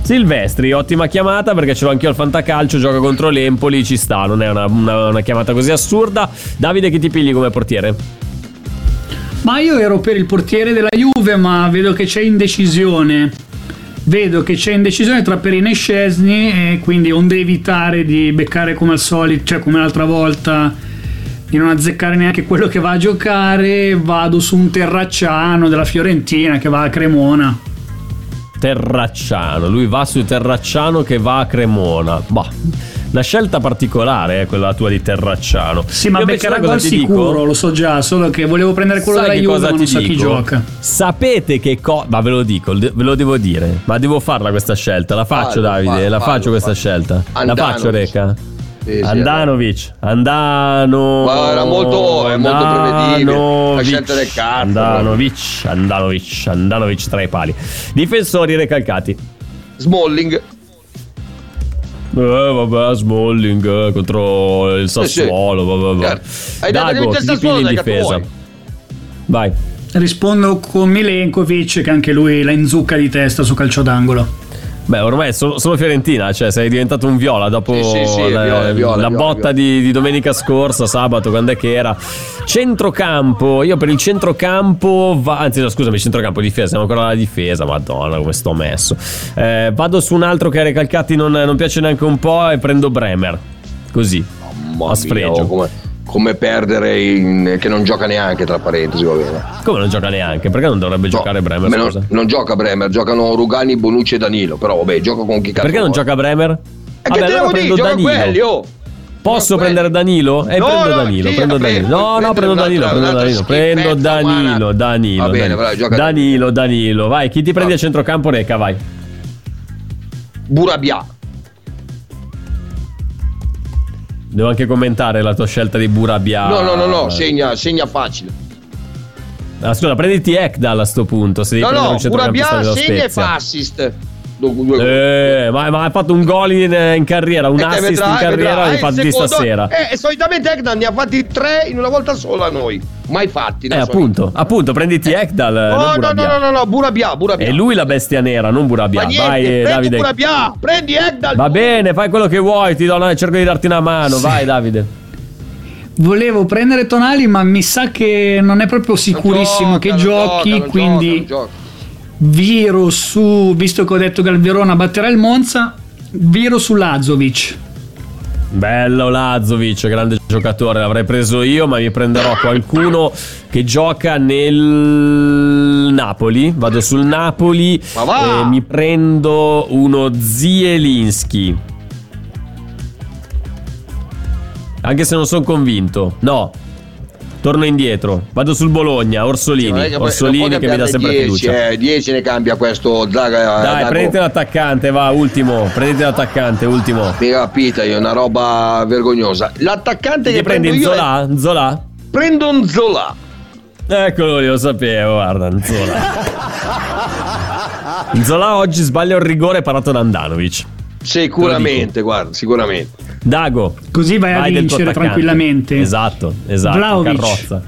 Silvestri, ottima chiamata perché ce l'ho anch'io al Fantacalcio, gioca contro l'Empoli, ci sta, non è una, una- una chiamata così assurda. Davide, chi ti pigli come portiere? Ma io ero per il portiere della Juve, ma vedo che c'è indecisione. Vedo che c'è indecisione tra Perina e Scesni e quindi onde evitare di beccare come al solito, cioè come l'altra volta, di non azzeccare neanche quello che va a giocare, vado su un terracciano della Fiorentina che va a Cremona. Terracciano, lui va su Terracciano che va a Cremona. Bah, una scelta particolare è quella tua di Terracciano. Sì, ma beccherà gol ti dico? sicuro, lo so già, solo che volevo prendere quello Sai della che Juve, cosa ma non ti so chi dico? gioca. Sapete che cosa. Ma ve lo dico, ve lo devo dire. Ma devo farla questa scelta. La faccio, Fallo, Davide. fallo, la fallo, faccio questa fallo. scelta. La Andanovic. faccio, Reca. Sì, sì, Andanovic, Andano. Ma era molto- è molto prevedibile. La scelta del cazzo, Andanovic, Andanovic, Andanovic tra i pali. Difensori recalcati. Smalling. Eh, vabbè, Smalling eh, contro il. Sassuolo. vabbè, vabbè. Hai Dago, chi in Sassuolo, che difesa? Vai. Rispondo con Milenkovic, che anche lui la inzucca di testa su calcio d'angolo. Beh, ormai sono, sono Fiorentina, cioè sei diventato un viola dopo Sì, sì, sì, la, viola, viola, la viola, botta. Di, di domenica scorsa, sabato, quando è che era. Centrocampo, io per il centrocampo, va, anzi no, scusami, centrocampo, difesa, siamo ancora alla difesa, madonna come sto messo. Eh, vado su un altro che a Recalcati non, non piace neanche un po' e prendo Bremer, così, Mamma a sfregio. mia, oh, come, come perdere in- che non gioca neanche, tra parentesi, va bene. Come non gioca neanche? Perché non dovrebbe giocare Bremer, non, non gioca Bremer, giocano Rugani, Bonucci e Danilo. Però vabbè, gioca con chi cazzo Perché non vuole. gioca Bremer? E che te devo dire, gioca quelli, oh! Posso Gioca prendere Danilo? Eh, No, prendo no, Danilo, sì, prendo Danilo. No, no, prendo Danilo, prendo Danilo, prendo Danilo. Va bene, Danilo. Danilo, Danilo, vai, chi ti prendi a centrocampo Reca, vai. Burabia. Devo anche commentare la tua scelta di Burabia. No, no, no, no, segna, segna facile. Ah, scusa, prenditi Ekdal a sto punto, se devi No, no, Burabia segna e fa assist. Eh, ma, ma ha fatto un gol in, in carriera, un E te assist vedrai, in carriera, l'hai Eh, fatti secondo- stasera. Eh, e solitamente Ekdal ne ha fatti tre in una volta sola a noi. Mai fatti. Eh, appunto, appunto, prenditi Ekdal, Oh, non no, no, no, no, no, Burabia, Burabia. È lui la bestia nera, non Burabia. Niente, Vai, prendi Davide. Burabia, prendi Ekdal. Va bene, fai quello che vuoi, ti do una- cerco di darti una mano. Vai, Davide. Volevo prendere Tonali, ma mi sa che non è proprio sicurissimo gioca, che giochi, gioca, quindi gioca. Viro su, visto che ho detto che il Verona batterà il Monza, viro su Lazovic. Bello Lazovic, grande giocatore, l'avrei preso io, ma mi prenderò qualcuno che gioca nel Napoli. Vado sul Napoli Ma va! e mi prendo uno Zielinski. Anche se non sono convinto. No. Torno indietro. Vado sul Bologna, Orsolini. È poi- Orsolini che mi dà sempre 10, fiducia. eh, 10 ne cambia questo Zaga. Dai, Dago. prendete l'attaccante, va, ultimo. Prendete l'attaccante, ultimo. Mi capita io, una roba vergognosa. L'attaccante che prendi prendo io è- Zola? Zola? prendo un Zola. Eccolo lì, lo sapevo, guarda, Zola. <laughs> Zola oggi sbaglia un rigore parato da Andanovic. Sicuramente, guarda, sicuramente. Dago. Così vai a del tuo vincere tranquillamente. Esatto, esatto. Vlahovic. Carrozza.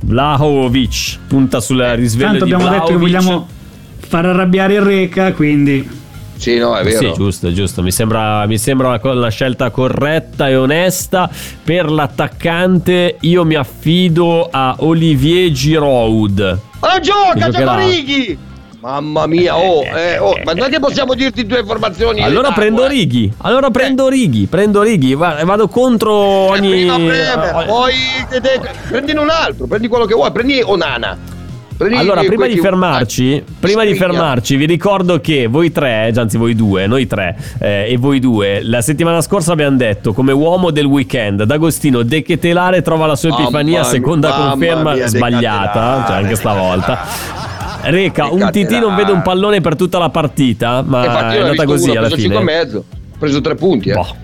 Vlahovic punta sul risveglio Tanto di abbiamo detto che vogliamo far arrabbiare il Reca, quindi Sì, no, è vero. Sì, giusto, giusto. Mi sembra, mi sembra una scelta corretta e onesta. Per l'attaccante, io mi affido a Olivier Giroud. Ma gioca, Che c'è giocherà. Righi! Mamma mia, oh, eh, oh, ma non è che possiamo dirti due informazioni. Allora prendo eh. Righi. Allora prendo Righi. Prendo Righi. Va- Vado contro ogni. Prima ogni- poi prendine un altro, prendi quello che vuoi, prendi Onana. Prendi Allora, prima di fermarci, prima di fermarci, vi ricordo che voi tre, eh, anzi voi due, noi tre eh, e voi due, la settimana scorsa abbiamo detto come uomo del weekend, D'Agostino De Ketelare trova la sua epifania, mia, seconda conferma sbagliata, cioè anche stavolta. <laughs> Reca, un TT non vede un pallone per tutta la partita, ma è andata così uno, alla preso 5 e fine. mezzo. Ho preso tre punti, eh. Boh.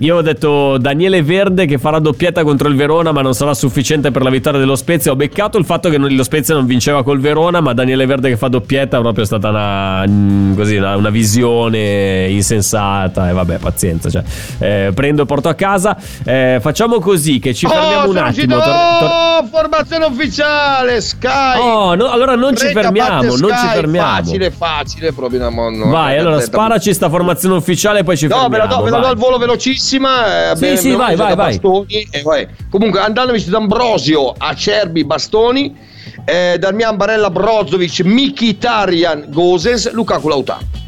Io ho detto Daniele Verde che farà doppietta contro il Verona, ma non sarà sufficiente per la vittoria dello Spezia. Ho beccato il fatto che lo Spezia non vinceva col Verona, ma Daniele Verde che fa doppietta è proprio stata una, mm, così, una, una visione insensata. E vabbè, pazienza. Cioè, eh, prendo e porto a casa. Eh, facciamo così: che ci fermiamo oh, un sono attimo. tor- tor- oh, formazione ufficiale, Sky. Oh, no, allora non ci fermiamo, non ci Sky, fermiamo. Facile, facile, proprio una mon- Vai, allora sparaci sta formazione ufficiale, poi ci No, ve la fermiamo. do, ve la do al volo velocissima. eh, Sì, abbiamo- sì, vai, vai. Bastoni, vai. Comunque, andandomi su D'Ambrosio, Acerbi, Bastoni, eh, Darmian Barella, Brozovic, Mkhitaryan, Gosens, Lukaku Lautaro.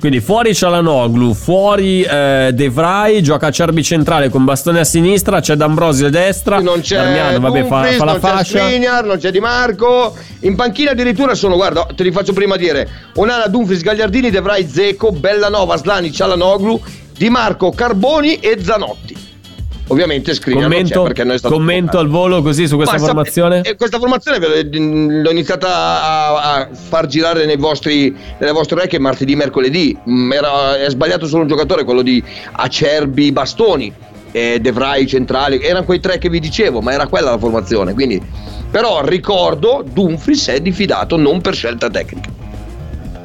Quindi fuori Cialanoglu, fuori eh, De Vrij, gioca a Cerbi centrale con bastone a sinistra, c'è D'Ambrosio a destra, Non c'è Darmian, vabbè, fa, Dumfries, fa la non c'è fascia. Skriniar, non c'è Di Marco. In panchina addirittura sono, guarda, te li faccio prima dire. Onana, Dumfries, Gagliardini, De Vrij, Zeco, Bellanova, Slani, Cialanoglu, Di Marco, Carboni e Zanotti. Ovviamente c'è Commento, perché non è stato commento al volo così su questa sap- formazione. eh, questa formazione ve l'ho iniziata a, a far girare nei vostri, nelle vostre orecchie martedì, mercoledì. Mm, era- è sbagliato solo un giocatore, quello di Acerbi Bastoni, e De Vrij centrali. Erano quei tre che vi dicevo, ma era quella la formazione. Quindi, però ricordo, Dumfries è diffidato non per scelta tecnica.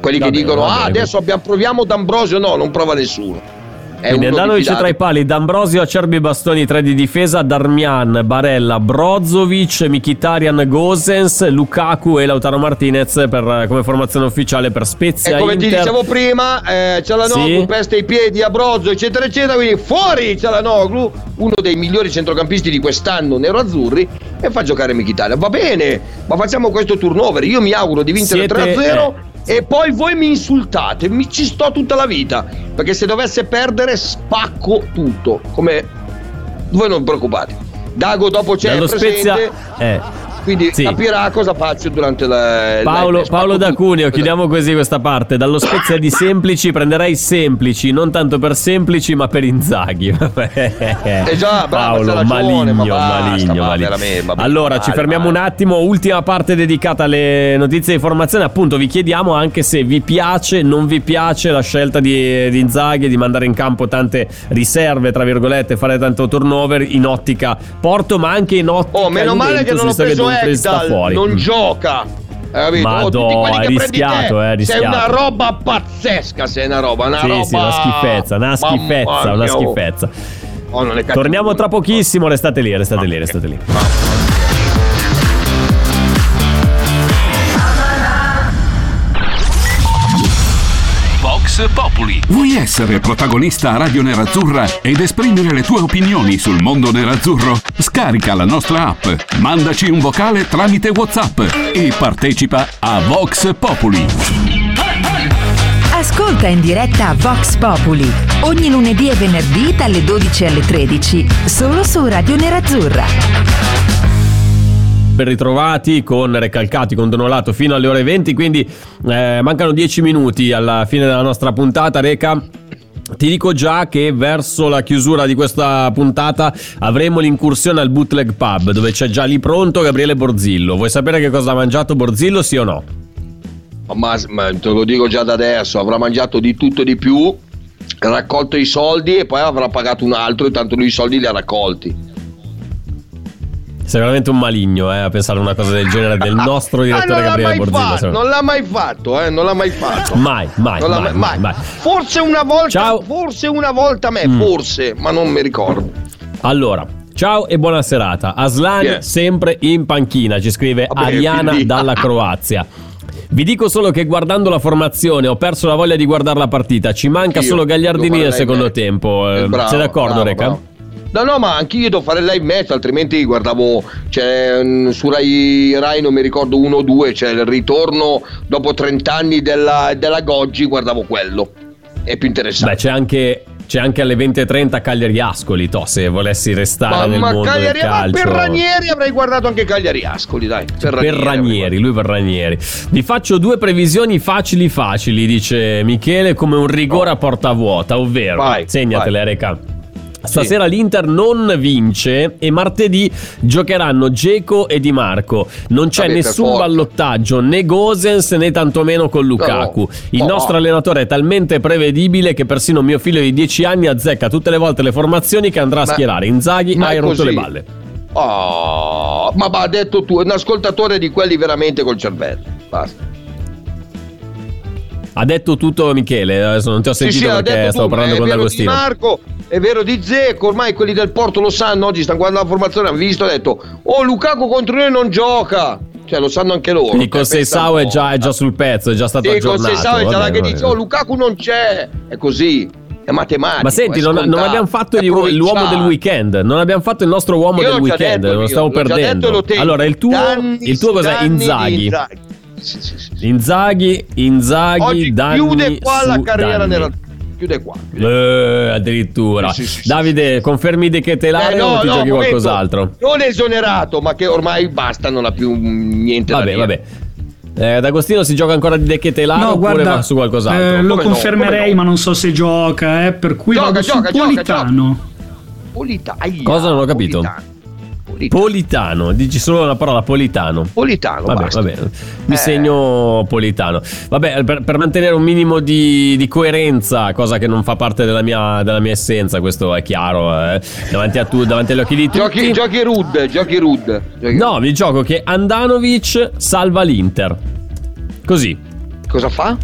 Quelli Va che dicono, va ah, bene. adesso abbiamo, proviamo D'Ambrosio. No, non prova nessuno. È Quindi Andanovic tra i pali, D'Ambrosio, Acerbi, Bastoni, tre di difesa, Darmian, Barella, Brozovic, Mkhitaryan, Gosens, Lukaku e Lautaro Martinez per, come formazione ufficiale per Spezia E come ti Inter. dicevo prima, eh, Cialanoglu Sì. peste i piedi a Brozzo, eccetera, eccetera. Quindi fuori Cialanoglu, uno dei migliori centrocampisti di quest'anno nero-azzurri, e fa giocare Mkhitaryan. Va bene, ma facciamo questo turnover. Io mi auguro di vincere Siete- 3-0. E poi voi mi insultate, mi ci sto tutta la vita. Perché se dovesse perdere, spacco tutto. Come voi non preoccupate. Dago dopo c'è Dallo presente, Spezia, eh, quindi sì. capirà cosa faccio durante la. Paolo, la- Paolo tutto. chiudiamo così questa parte. Dallo Spezia di semplici prenderei semplici, non tanto per semplici, ma per Inzaghi. <laughs> Eh già, bravo, Paolo, ragione, maligno, ma basta, maligno, ma maligno. vabbè, Allora, ci fermiamo un attimo. Ultima parte dedicata alle notizie di formazione. Appunto, vi chiediamo anche se vi piace, non vi piace la scelta di, di Inzaghi di mandare in campo tante riserve, tra virgolette, fare tanto turnover in ottica Porto, ma anche in ottica Oh, meno male che non ho preso Dumfries sta fuori. non gioca. Madò, Oh, che prendi rischiato, eh, hai Sei una rischiato. roba pazzesca, sei una roba, una Sì, roba. sì, una schifezza, una Mamma schifezza, una oh. schifezza. Oh, è. Torniamo tra pochissimo, restate lì, restate lì, restate lì. Vox Populi. Vuoi essere protagonista a Radio Nerazzurra ed esprimere le tue opinioni sul mondo nerazzurro? Scarica la nostra app, mandaci un vocale tramite WhatsApp e partecipa a Vox Populi. Ascolta in diretta Vox Populi ogni lunedì e venerdì dalle 12 alle 13 solo su Radio Nerazzurra. Ben ritrovati con Recalcati con Donolato fino alle ore 20, quindi eh, mancano 10 minuti alla fine della nostra puntata, Reca. Ti dico già che verso la chiusura di questa puntata avremo l'incursione al Bootleg Pub, dove c'è già lì pronto Gabriele Borzillo. Vuoi sapere che cosa ha mangiato Borzillo, sì o no? Ma, ma te lo dico già da adesso, avrà mangiato di tutto e di più, raccolto i soldi e poi avrà pagato un altro e tanto lui i soldi li ha raccolti. Sei veramente un maligno eh, a pensare una cosa del genere del nostro <laughs> Ah, direttore l'ha Gabriele mai Borzillo. fatto, non l'ha mai fatto, eh, non l'ha mai fatto. Mai, mai, l'ha mai, mai, mai. Forse una volta, Ciao. forse una volta a me, Mm. forse, ma non mi ricordo. Allora, Ciao e buona serata. Aslan è? sempre in panchina, ci scrive Vabbè, Ariana quindi- dalla <laughs> Croazia. Vi dico solo che guardando la formazione ho perso la voglia di guardare la partita. Ci manca Io solo Gagliardini nel secondo me. tempo. Eh, Eh, bravo, Sei d'accordo, bravo, Reca? bravo. No, no, ma anch'io devo fare live match, altrimenti guardavo c'è, mm, su Rai, Rai, non mi ricordo uno o due, c'è il ritorno dopo 30 anni della, della Goggi, guardavo quello. È più interessante. Beh, c'è anche, c'è anche alle 20.30 Cagliari Ascoli, to, se volessi restare ma, nel ma mondo Cagliari, del ma calcio. per Ranieri avrei guardato anche Cagliari Ascoli, dai. Per Per Ranieri, lui per Ranieri. Vi faccio due previsioni facili facili, dice Michele, come un rigore a porta vuota, ovvero, Vai, segnatele vai. Reca. Stasera l'Inter non vince e martedì giocheranno Geco e Di Marco. Non c'è Vabbè, nessun ballottaggio né Gosens né tantomeno con Lukaku. Il No. nostro allenatore è talmente prevedibile che persino mio figlio di 10 anni azzecca tutte le volte le formazioni che andrà a Ma- schierare. Inzaghi hai rotto le balle. Oh, ma va detto tu, è un ascoltatore di quelli veramente col cervello. Basta. Ha detto tutto Michele, adesso non ti ho Sì, sentito sì, ha perché detto stavo tu, parlando con D'Agostino. Di Marco, è vero di Zecco, ormai quelli del Porto lo sanno, oggi stanno guardando la formazione, hanno visto, hanno detto "Oh, Lukaku contro noi non gioca". Cioè, lo sanno anche loro. Quindi con Cioè, Seisao è già, è già sul pezzo, è già stato Sì, con aggiornato. Seisao è già là che dice "Oh, Lukaku non c'è". È così. È matematico. Ma senti, non, non abbiamo fatto l'uomo del weekend. Non abbiamo fatto il nostro uomo Io del weekend. detto Lo stiamo detto perdendo. tengo. Allora, il tuo, Danni il tuo cos'è? Inzaghi. Inzaghi. Sì, sì, sì. Inzaghi, Inzaghi, Oggi danni chiude qua la carriera danni. nella chiude qua. Eh, addirittura. Sì, sì, sì, Davide, confermi di che telare Eh, no, o ti no, giochi momento. qualcos'altro? Non esonerato, ma che ormai basta, non ha più niente da Vabbè, dire. vabbè. Eh, D'Agostino si gioca ancora di Decchetelare No, oppure guarda, va su qualcos'altro? eh, lo Come confermerei, no? ma non so se gioca, eh, per cui Gioca, vado gioca, su gioca, Politano. Polita- aia, Cosa non ho capito? Politano. Politano, dici solo la parola Politano. Politano, Vabbè, basta. vabbè, mi Eh. segno Politano. Vabbè, per, per mantenere un minimo di, di coerenza, cosa che non fa parte della mia, della mia essenza, questo è chiaro, eh, davanti, a tu, davanti agli occhi di tutti. Giochi, giochi Rud, giochi Rud. Giochi- No, vi gioco che Andanovic salva l'Inter. Così. Cosa fa?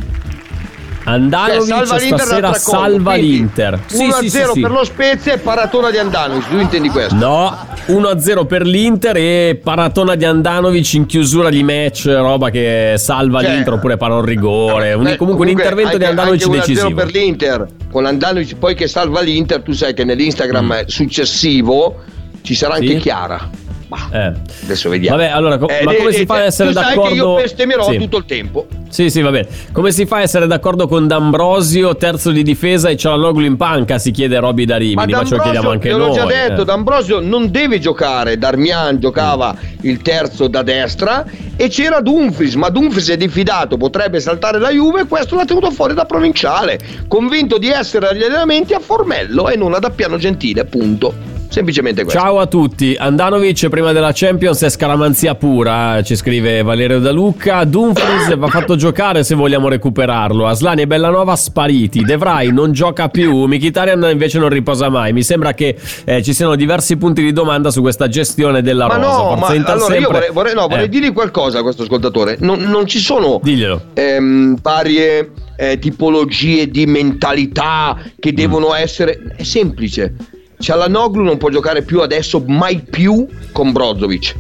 Andanovic Cioè, salva stasera salva quindi l'Inter. Sì, 1-0 sì, sì, per lo Spezia e paratona di Andanovic, tu intendi questo? No, 1-0 per l'Inter e paratona di Andanovic in chiusura di match, roba che salva Cioè, l'Inter oppure para un rigore. Un- Eh, comunque un intervento di anche- Andanovic anche 1-0 decisivo. per l'Inter, con Andanovic poi che salva l'Inter, tu sai che nell'Instagram successivo ci sarà anche Mm. Chiara. Eh. Adesso vediamo. Vabbè, allora, co- Eh, ma eh, come si eh, fa ad essere tu sai d'accordo? che io bestemmerò Sì. tutto il tempo. Sì, sì, va bene. Come si fa a essere d'accordo con D'Ambrosio, terzo di difesa e Cialanoglu in panca? Si chiede Roby da Rimini, ma, ce lo chiediamo anche te noi. l'ho già detto, eh. D'Ambrosio non deve giocare, Darmian giocava il terzo da destra e c'era Dumfries, ma Dumfries è diffidato, potrebbe saltare la Juve, questo l'ha tenuto fuori da provinciale, convinto di essere agli allenamenti a Formello e non ad Appiano Gentile, punto. Semplicemente questo. Ciao a tutti, Andanovic prima della Champions è scaramanzia pura, ci scrive Valerio Da Lucca. Dumfries va fatto giocare se vogliamo recuperarlo. Aslani e Bellanova spariti. De Vrij non gioca più. Mkhitaryan invece non riposa mai. Mi sembra che eh, ci siano diversi punti di domanda su questa gestione della Ma rosa. no, Forza ma allora io sempre- vorrei, vorrei- no, vorrei Eh, dirgli qualcosa a questo ascoltatore. Non, non ci sono ehm, varie eh, tipologie di mentalità che devono essere. È semplice. Cialanoglu non può giocare più adesso, mai più con Brozovic.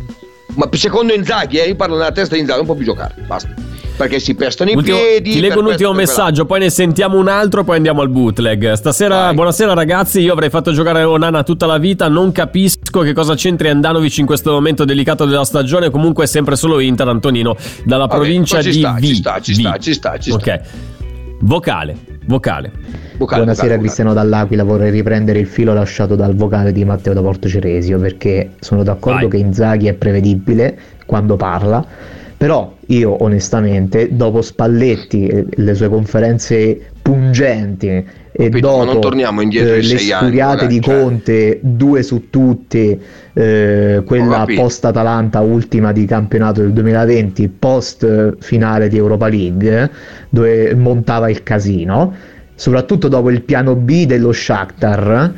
Ma secondo Inzaghi, eh, io parlo nella testa di Inzaghi, non può più giocare. Basta. Perché si pestano i Ultimo- piedi. ti leggo un ultimo messaggio, poi ne sentiamo un altro, poi andiamo al bootleg. Stasera, buonasera ragazzi, io avrei fatto giocare Onana tutta la vita, non capisco che cosa c'entri Andanovic in questo momento delicato della stagione, comunque è sempre solo Inter, Antonino, dalla Vabbè, provincia di sta, V. ci sta, ci sta, ci sta, ci sta. Ok. Vocale, vocale. Vocale, Buonasera vocale, Cristiano Dall'Aquila, vorrei riprendere il filo lasciato dal vocale di Matteo da Porto Ceresio perché sono d'accordo Vai. che Inzaghi è prevedibile quando parla, però io onestamente dopo Spalletti e le sue conferenze pungenti e Capito, ma non dopo torniamo indietro eh, le sfuriate di cioè. Conte, due su tutti, eh, quella post Atalanta ultima di campionato del 2020, post finale di Europa League, eh, dove montava il casino, soprattutto dopo il piano B dello Shakhtar.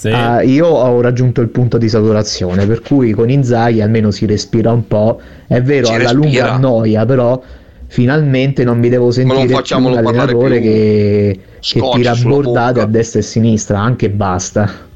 Sì. eh, io ho raggiunto il punto di saturazione, per cui con Inzaghi almeno si respira un po'. È vero, Si alla respira. lunga annoia, però finalmente non mi devo sentire più un facciamolo parlare allenatore più che, che tira bordate a destra e a sinistra, anche basta.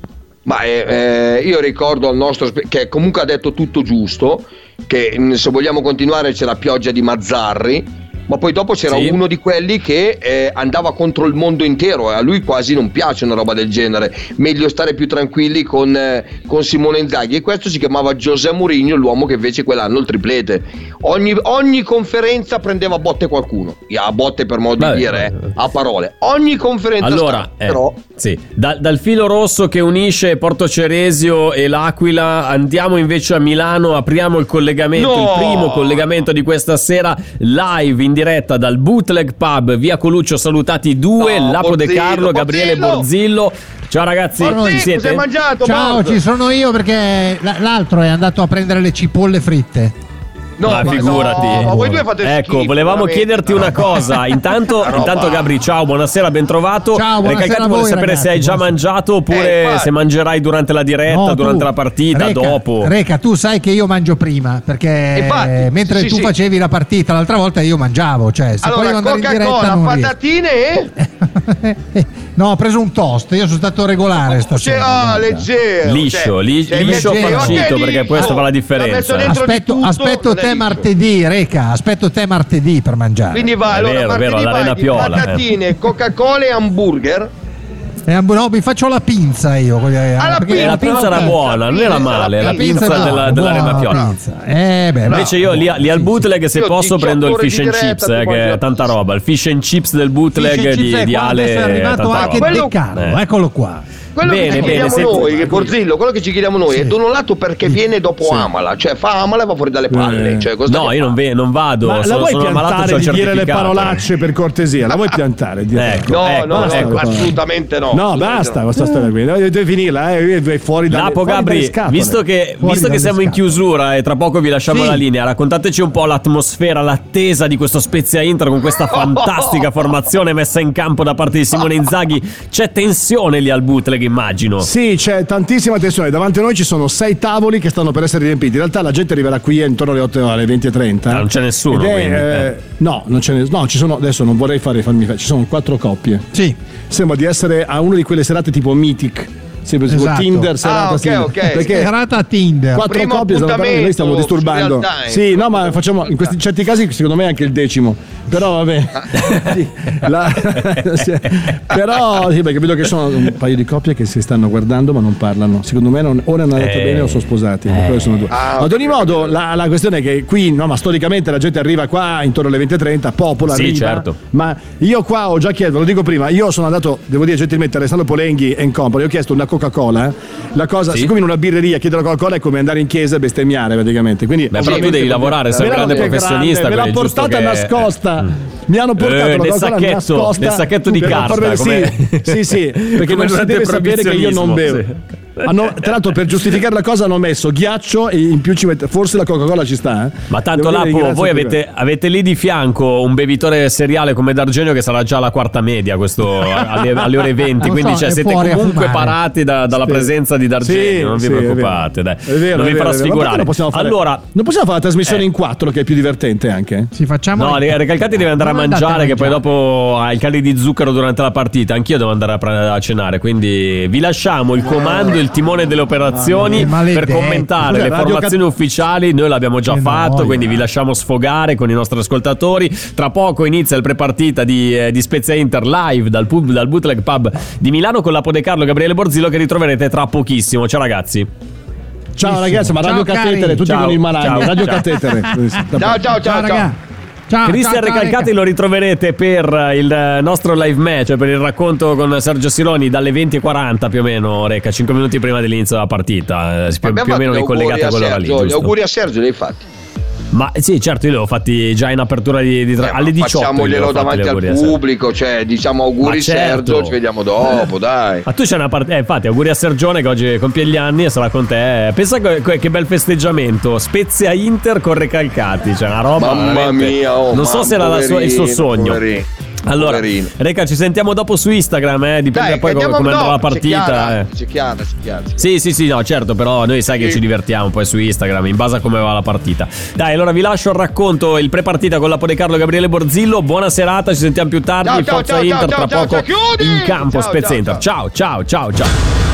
Ma eh, eh, io ricordo al nostro che comunque ha detto tutto giusto, che mh, se vogliamo continuare c'è la pioggia di Mazzarri, ma poi dopo c'era Sì. uno di quelli che eh, andava contro il mondo intero e a lui quasi non piace una roba del genere. Meglio stare più tranquilli con, eh, con Simone Inzaghi e questo si chiamava Giuseppe Mourinho, l'uomo che fece quell'anno il triplete. Ogni, ogni conferenza prendeva a botte qualcuno, a botte per modo Vabbè, di dire, eh, vabbè. a parole. Ogni conferenza Allora, sta, eh, però sì, da- dal filo rosso che unisce Porto Ceresio e l'Aquila andiamo invece a Milano, apriamo il collegamento, No! il primo collegamento di questa sera live in diretta dal Bootleg Pub, via Coluccio, salutati due, No, Lapo De Borzillo, Carlo, Gabriele Borzillo! Ciao ragazzi, Borzillo, ci siete? mangiato, Ciao, Borz? ci sono io perché l'altro è andato a prendere le cipolle fritte. No, ma figurati. no, ma voi due fate ecco, schifo, volevamo veramente. chiederti una cosa. Intanto, intanto Gabri, ciao, buonasera, ben trovato. Ciao, buonasera vuole sapere se hai ragazzi, già buonasera. mangiato oppure Eh, se mangerai durante la diretta, No, tu- durante la partita, Reca, dopo. Reca, tu sai che io mangio prima perché Infatti, mentre sì, tu sì. facevi la partita l'altra volta io mangiavo. Cioè, se Allora, volevo andare in diretta Coca-Cola, patatine e <laughs> No, ho preso un toast, io sono stato regolare Cioè, stasera. ah, leggero. Liscio, cioè, li- sei liscio leggero, farcito, perché liscio? questo fa la differenza. dentro di Aspetto, aspetto te liscio. martedì, Reca, aspetto te martedì per mangiare. Quindi va, allora, vero, vero, martedì all'Arena Piola, eh. patatine, Coca-Cola e hamburger. Eh, no, mi faccio la pinza io. gli- la Eh, la pizza era buona, non era male, la, pizza no, della, Piola. pizza. Eh, beh, Invece io lì, lì al bootleg se Io posso 18 prendo il fish and diretta, chips, eh, che è tanta roba. Il fish and chips del Fish bootleg chips di, è di Ale è è arrivato tanta anche roba. De Quello- Carlo, Eh. eccolo qua. Quello Bene, che ci bene, chiediamo senti- noi, che Borzillo, quello che ci chiediamo noi è da un lato perché viene dopo Amala, cioè fa Amala e va fuori dalle palle. Cioè, No, io non, ve- non vado, Ma la sono, vuoi sono piantare il di dire le parolacce per cortesia? La vuoi piantare? Di- Ecco, No, ecco, no, no, ecco. assolutamente no. No, basta no. questa storia qui. Devi devi finirla, eh. Vai fuori dalle, Lapo fuori dalle Gabri, scatole. visto che, visto che dalle siamo in scatole. chiusura e tra poco vi lasciamo Sì. la linea, raccontateci un po' l'atmosfera, l'attesa di questo Spezia Inter con questa <laughs> fantastica formazione messa in campo da parte di Simone Inzaghi. C'è tensione lì al bootleg, immagino. Sì, c'è tantissima attenzione. Davanti a noi ci sono sei tavoli che stanno per essere riempiti. In realtà la gente arriverà qui intorno alle 8 alle 20.30. Ah, non c'è nessuno, è, quindi, eh, eh. No, non ce ne No, ci sono. Adesso non vorrei fare farmi. fa- Ci sono quattro coppie. Sì. Sembra di essere a una di quelle serate tipo Mythic. Sempre tipo Esatto. Tinder, serata Ah, ok, Tinder. ok. Perché Serata Tinder. quattro Primo coppie stanno parlando, noi stiamo disturbando. Sì, no, ma facciamo in questi certi casi secondo me anche il decimo. Però vabbè. <laughs> Sì, la- <laughs> sì. Però sì, perché vedo che sono un paio di coppie che si stanno guardando ma non parlano. Secondo me non, o ne hanno detto Eh. bene o sono sposati. quello sono due. Ah, ad ogni modo la, la questione è che qui, no, ma storicamente la gente arriva qua intorno alle 20.30, popola, Sì, arriva. certo. Ma io qua ho già chiesto, ve lo dico prima, io sono andato, devo dire gentilmente, Alessandro Polenghi e Company, ho chiesto una Coca-Cola. eh. La cosa, Sì. siccome in una birreria chiedere la Coca-Cola è come andare in chiesa e bestemmiare praticamente. Quindi, Beh, però tu devi lavorare, sei un grande professionista, Me l'ha portata che- nascosta. Mi hanno portato Eh, la Coca-Cola sacchetto, nascosta. nel sacchetto di carta, farmi- Sì, sì, <laughs> sì, perché non si deve sapere che io non bevo. professionismo, Hanno- tra l'altro, per giustificare la cosa, hanno messo ghiaccio e in più ci mette. Forse la Coca-Cola ci sta. eh. Ma tanto Lapo, voi avete, avete lì di fianco un bevitore seriale come D'Argenio che sarà già la quarta media questo, <laughs> alle, alle ore 20. Non quindi so, cioè, siete comunque parati da- dalla Sì. presenza di D'Argenio. Sì, non vi sì, è preoccupate, dai. È vero, non è vi vero, farà vero. Ma perché sfigurare. Non possiamo fare, allora, non possiamo fare la trasmissione Eh. in quattro, che è più divertente anche. Sì, facciamo. No, Re- Recalcati deve andare a Non mangiare, che poi dopo ha il cali di zucchero durante la partita. Anch'io devo andare a, pre- a cenare. Quindi vi lasciamo il comando, il timone delle operazioni Ah, per commentare Scusa, le formazioni ufficiali. Noi l'abbiamo già Che fatto, noia. quindi vi lasciamo sfogare con i nostri ascoltatori. Tra poco inizia il prepartita di, eh, di Spezia Inter live dal, pub, dal Bootleg Pub di Milano con Lapo De Carlo Gabriele Borzillo che ritroverete tra pochissimo. Ciao ragazzi. Ciao ragazzi, ma Ciao, Radio cari. Catetere, tutti Ciao. con il malagno. Ciao. Radio Ciao. Catetere. Ciao, ciao, ciao, ciao. Ciao, Cristian Recalcati Reca. lo ritroverete per il nostro live match, per il racconto con Sergio Sironi dalle 20.40 più o meno, Reca, 5 minuti prima dell'inizio della partita, eh, più, più o meno collegati a quell'ora lì. Sergio, Gli giusto? auguri a Sergio li hai fatti. Ma sì, certo, io li ho fatti già in apertura di, di tra- Eh, alle 18. io li Facciamoglielo davanti al pubblico, cioè diciamo auguri certo. Sergio, ci vediamo dopo, dai. Ma tu c'è una parte. Eh, infatti, auguri a Sergione che oggi compie gli anni e sarà con te. Pensa che, che- bel festeggiamento. Spezia Inter con Recalcati. Cioè, una roba. Mamma veramente- mia, oh, Non so mamma, se era la sua- il suo poverino, sogno. poverino, Allora, poverino. Reca, ci sentiamo dopo su Instagram. Eh? Dipende Dai, poi come, come andrà la c'è partita. Chiara, eh. C'è chiara, c'è chiara. c'è Sì, sì, sì, no, certo, però noi sai che Sì. ci divertiamo poi su Instagram in base a come va la partita. Dai, allora vi lascio il racconto, il prepartita con la De Carlo e Gabriele Borzillo. Buona serata, ci sentiamo più tardi. Ciao, ciao, Forza ciao, Inter ciao, tra poco in campo Ciao, Spezia ciao, Inter. Ciao, ciao, ciao, ciao.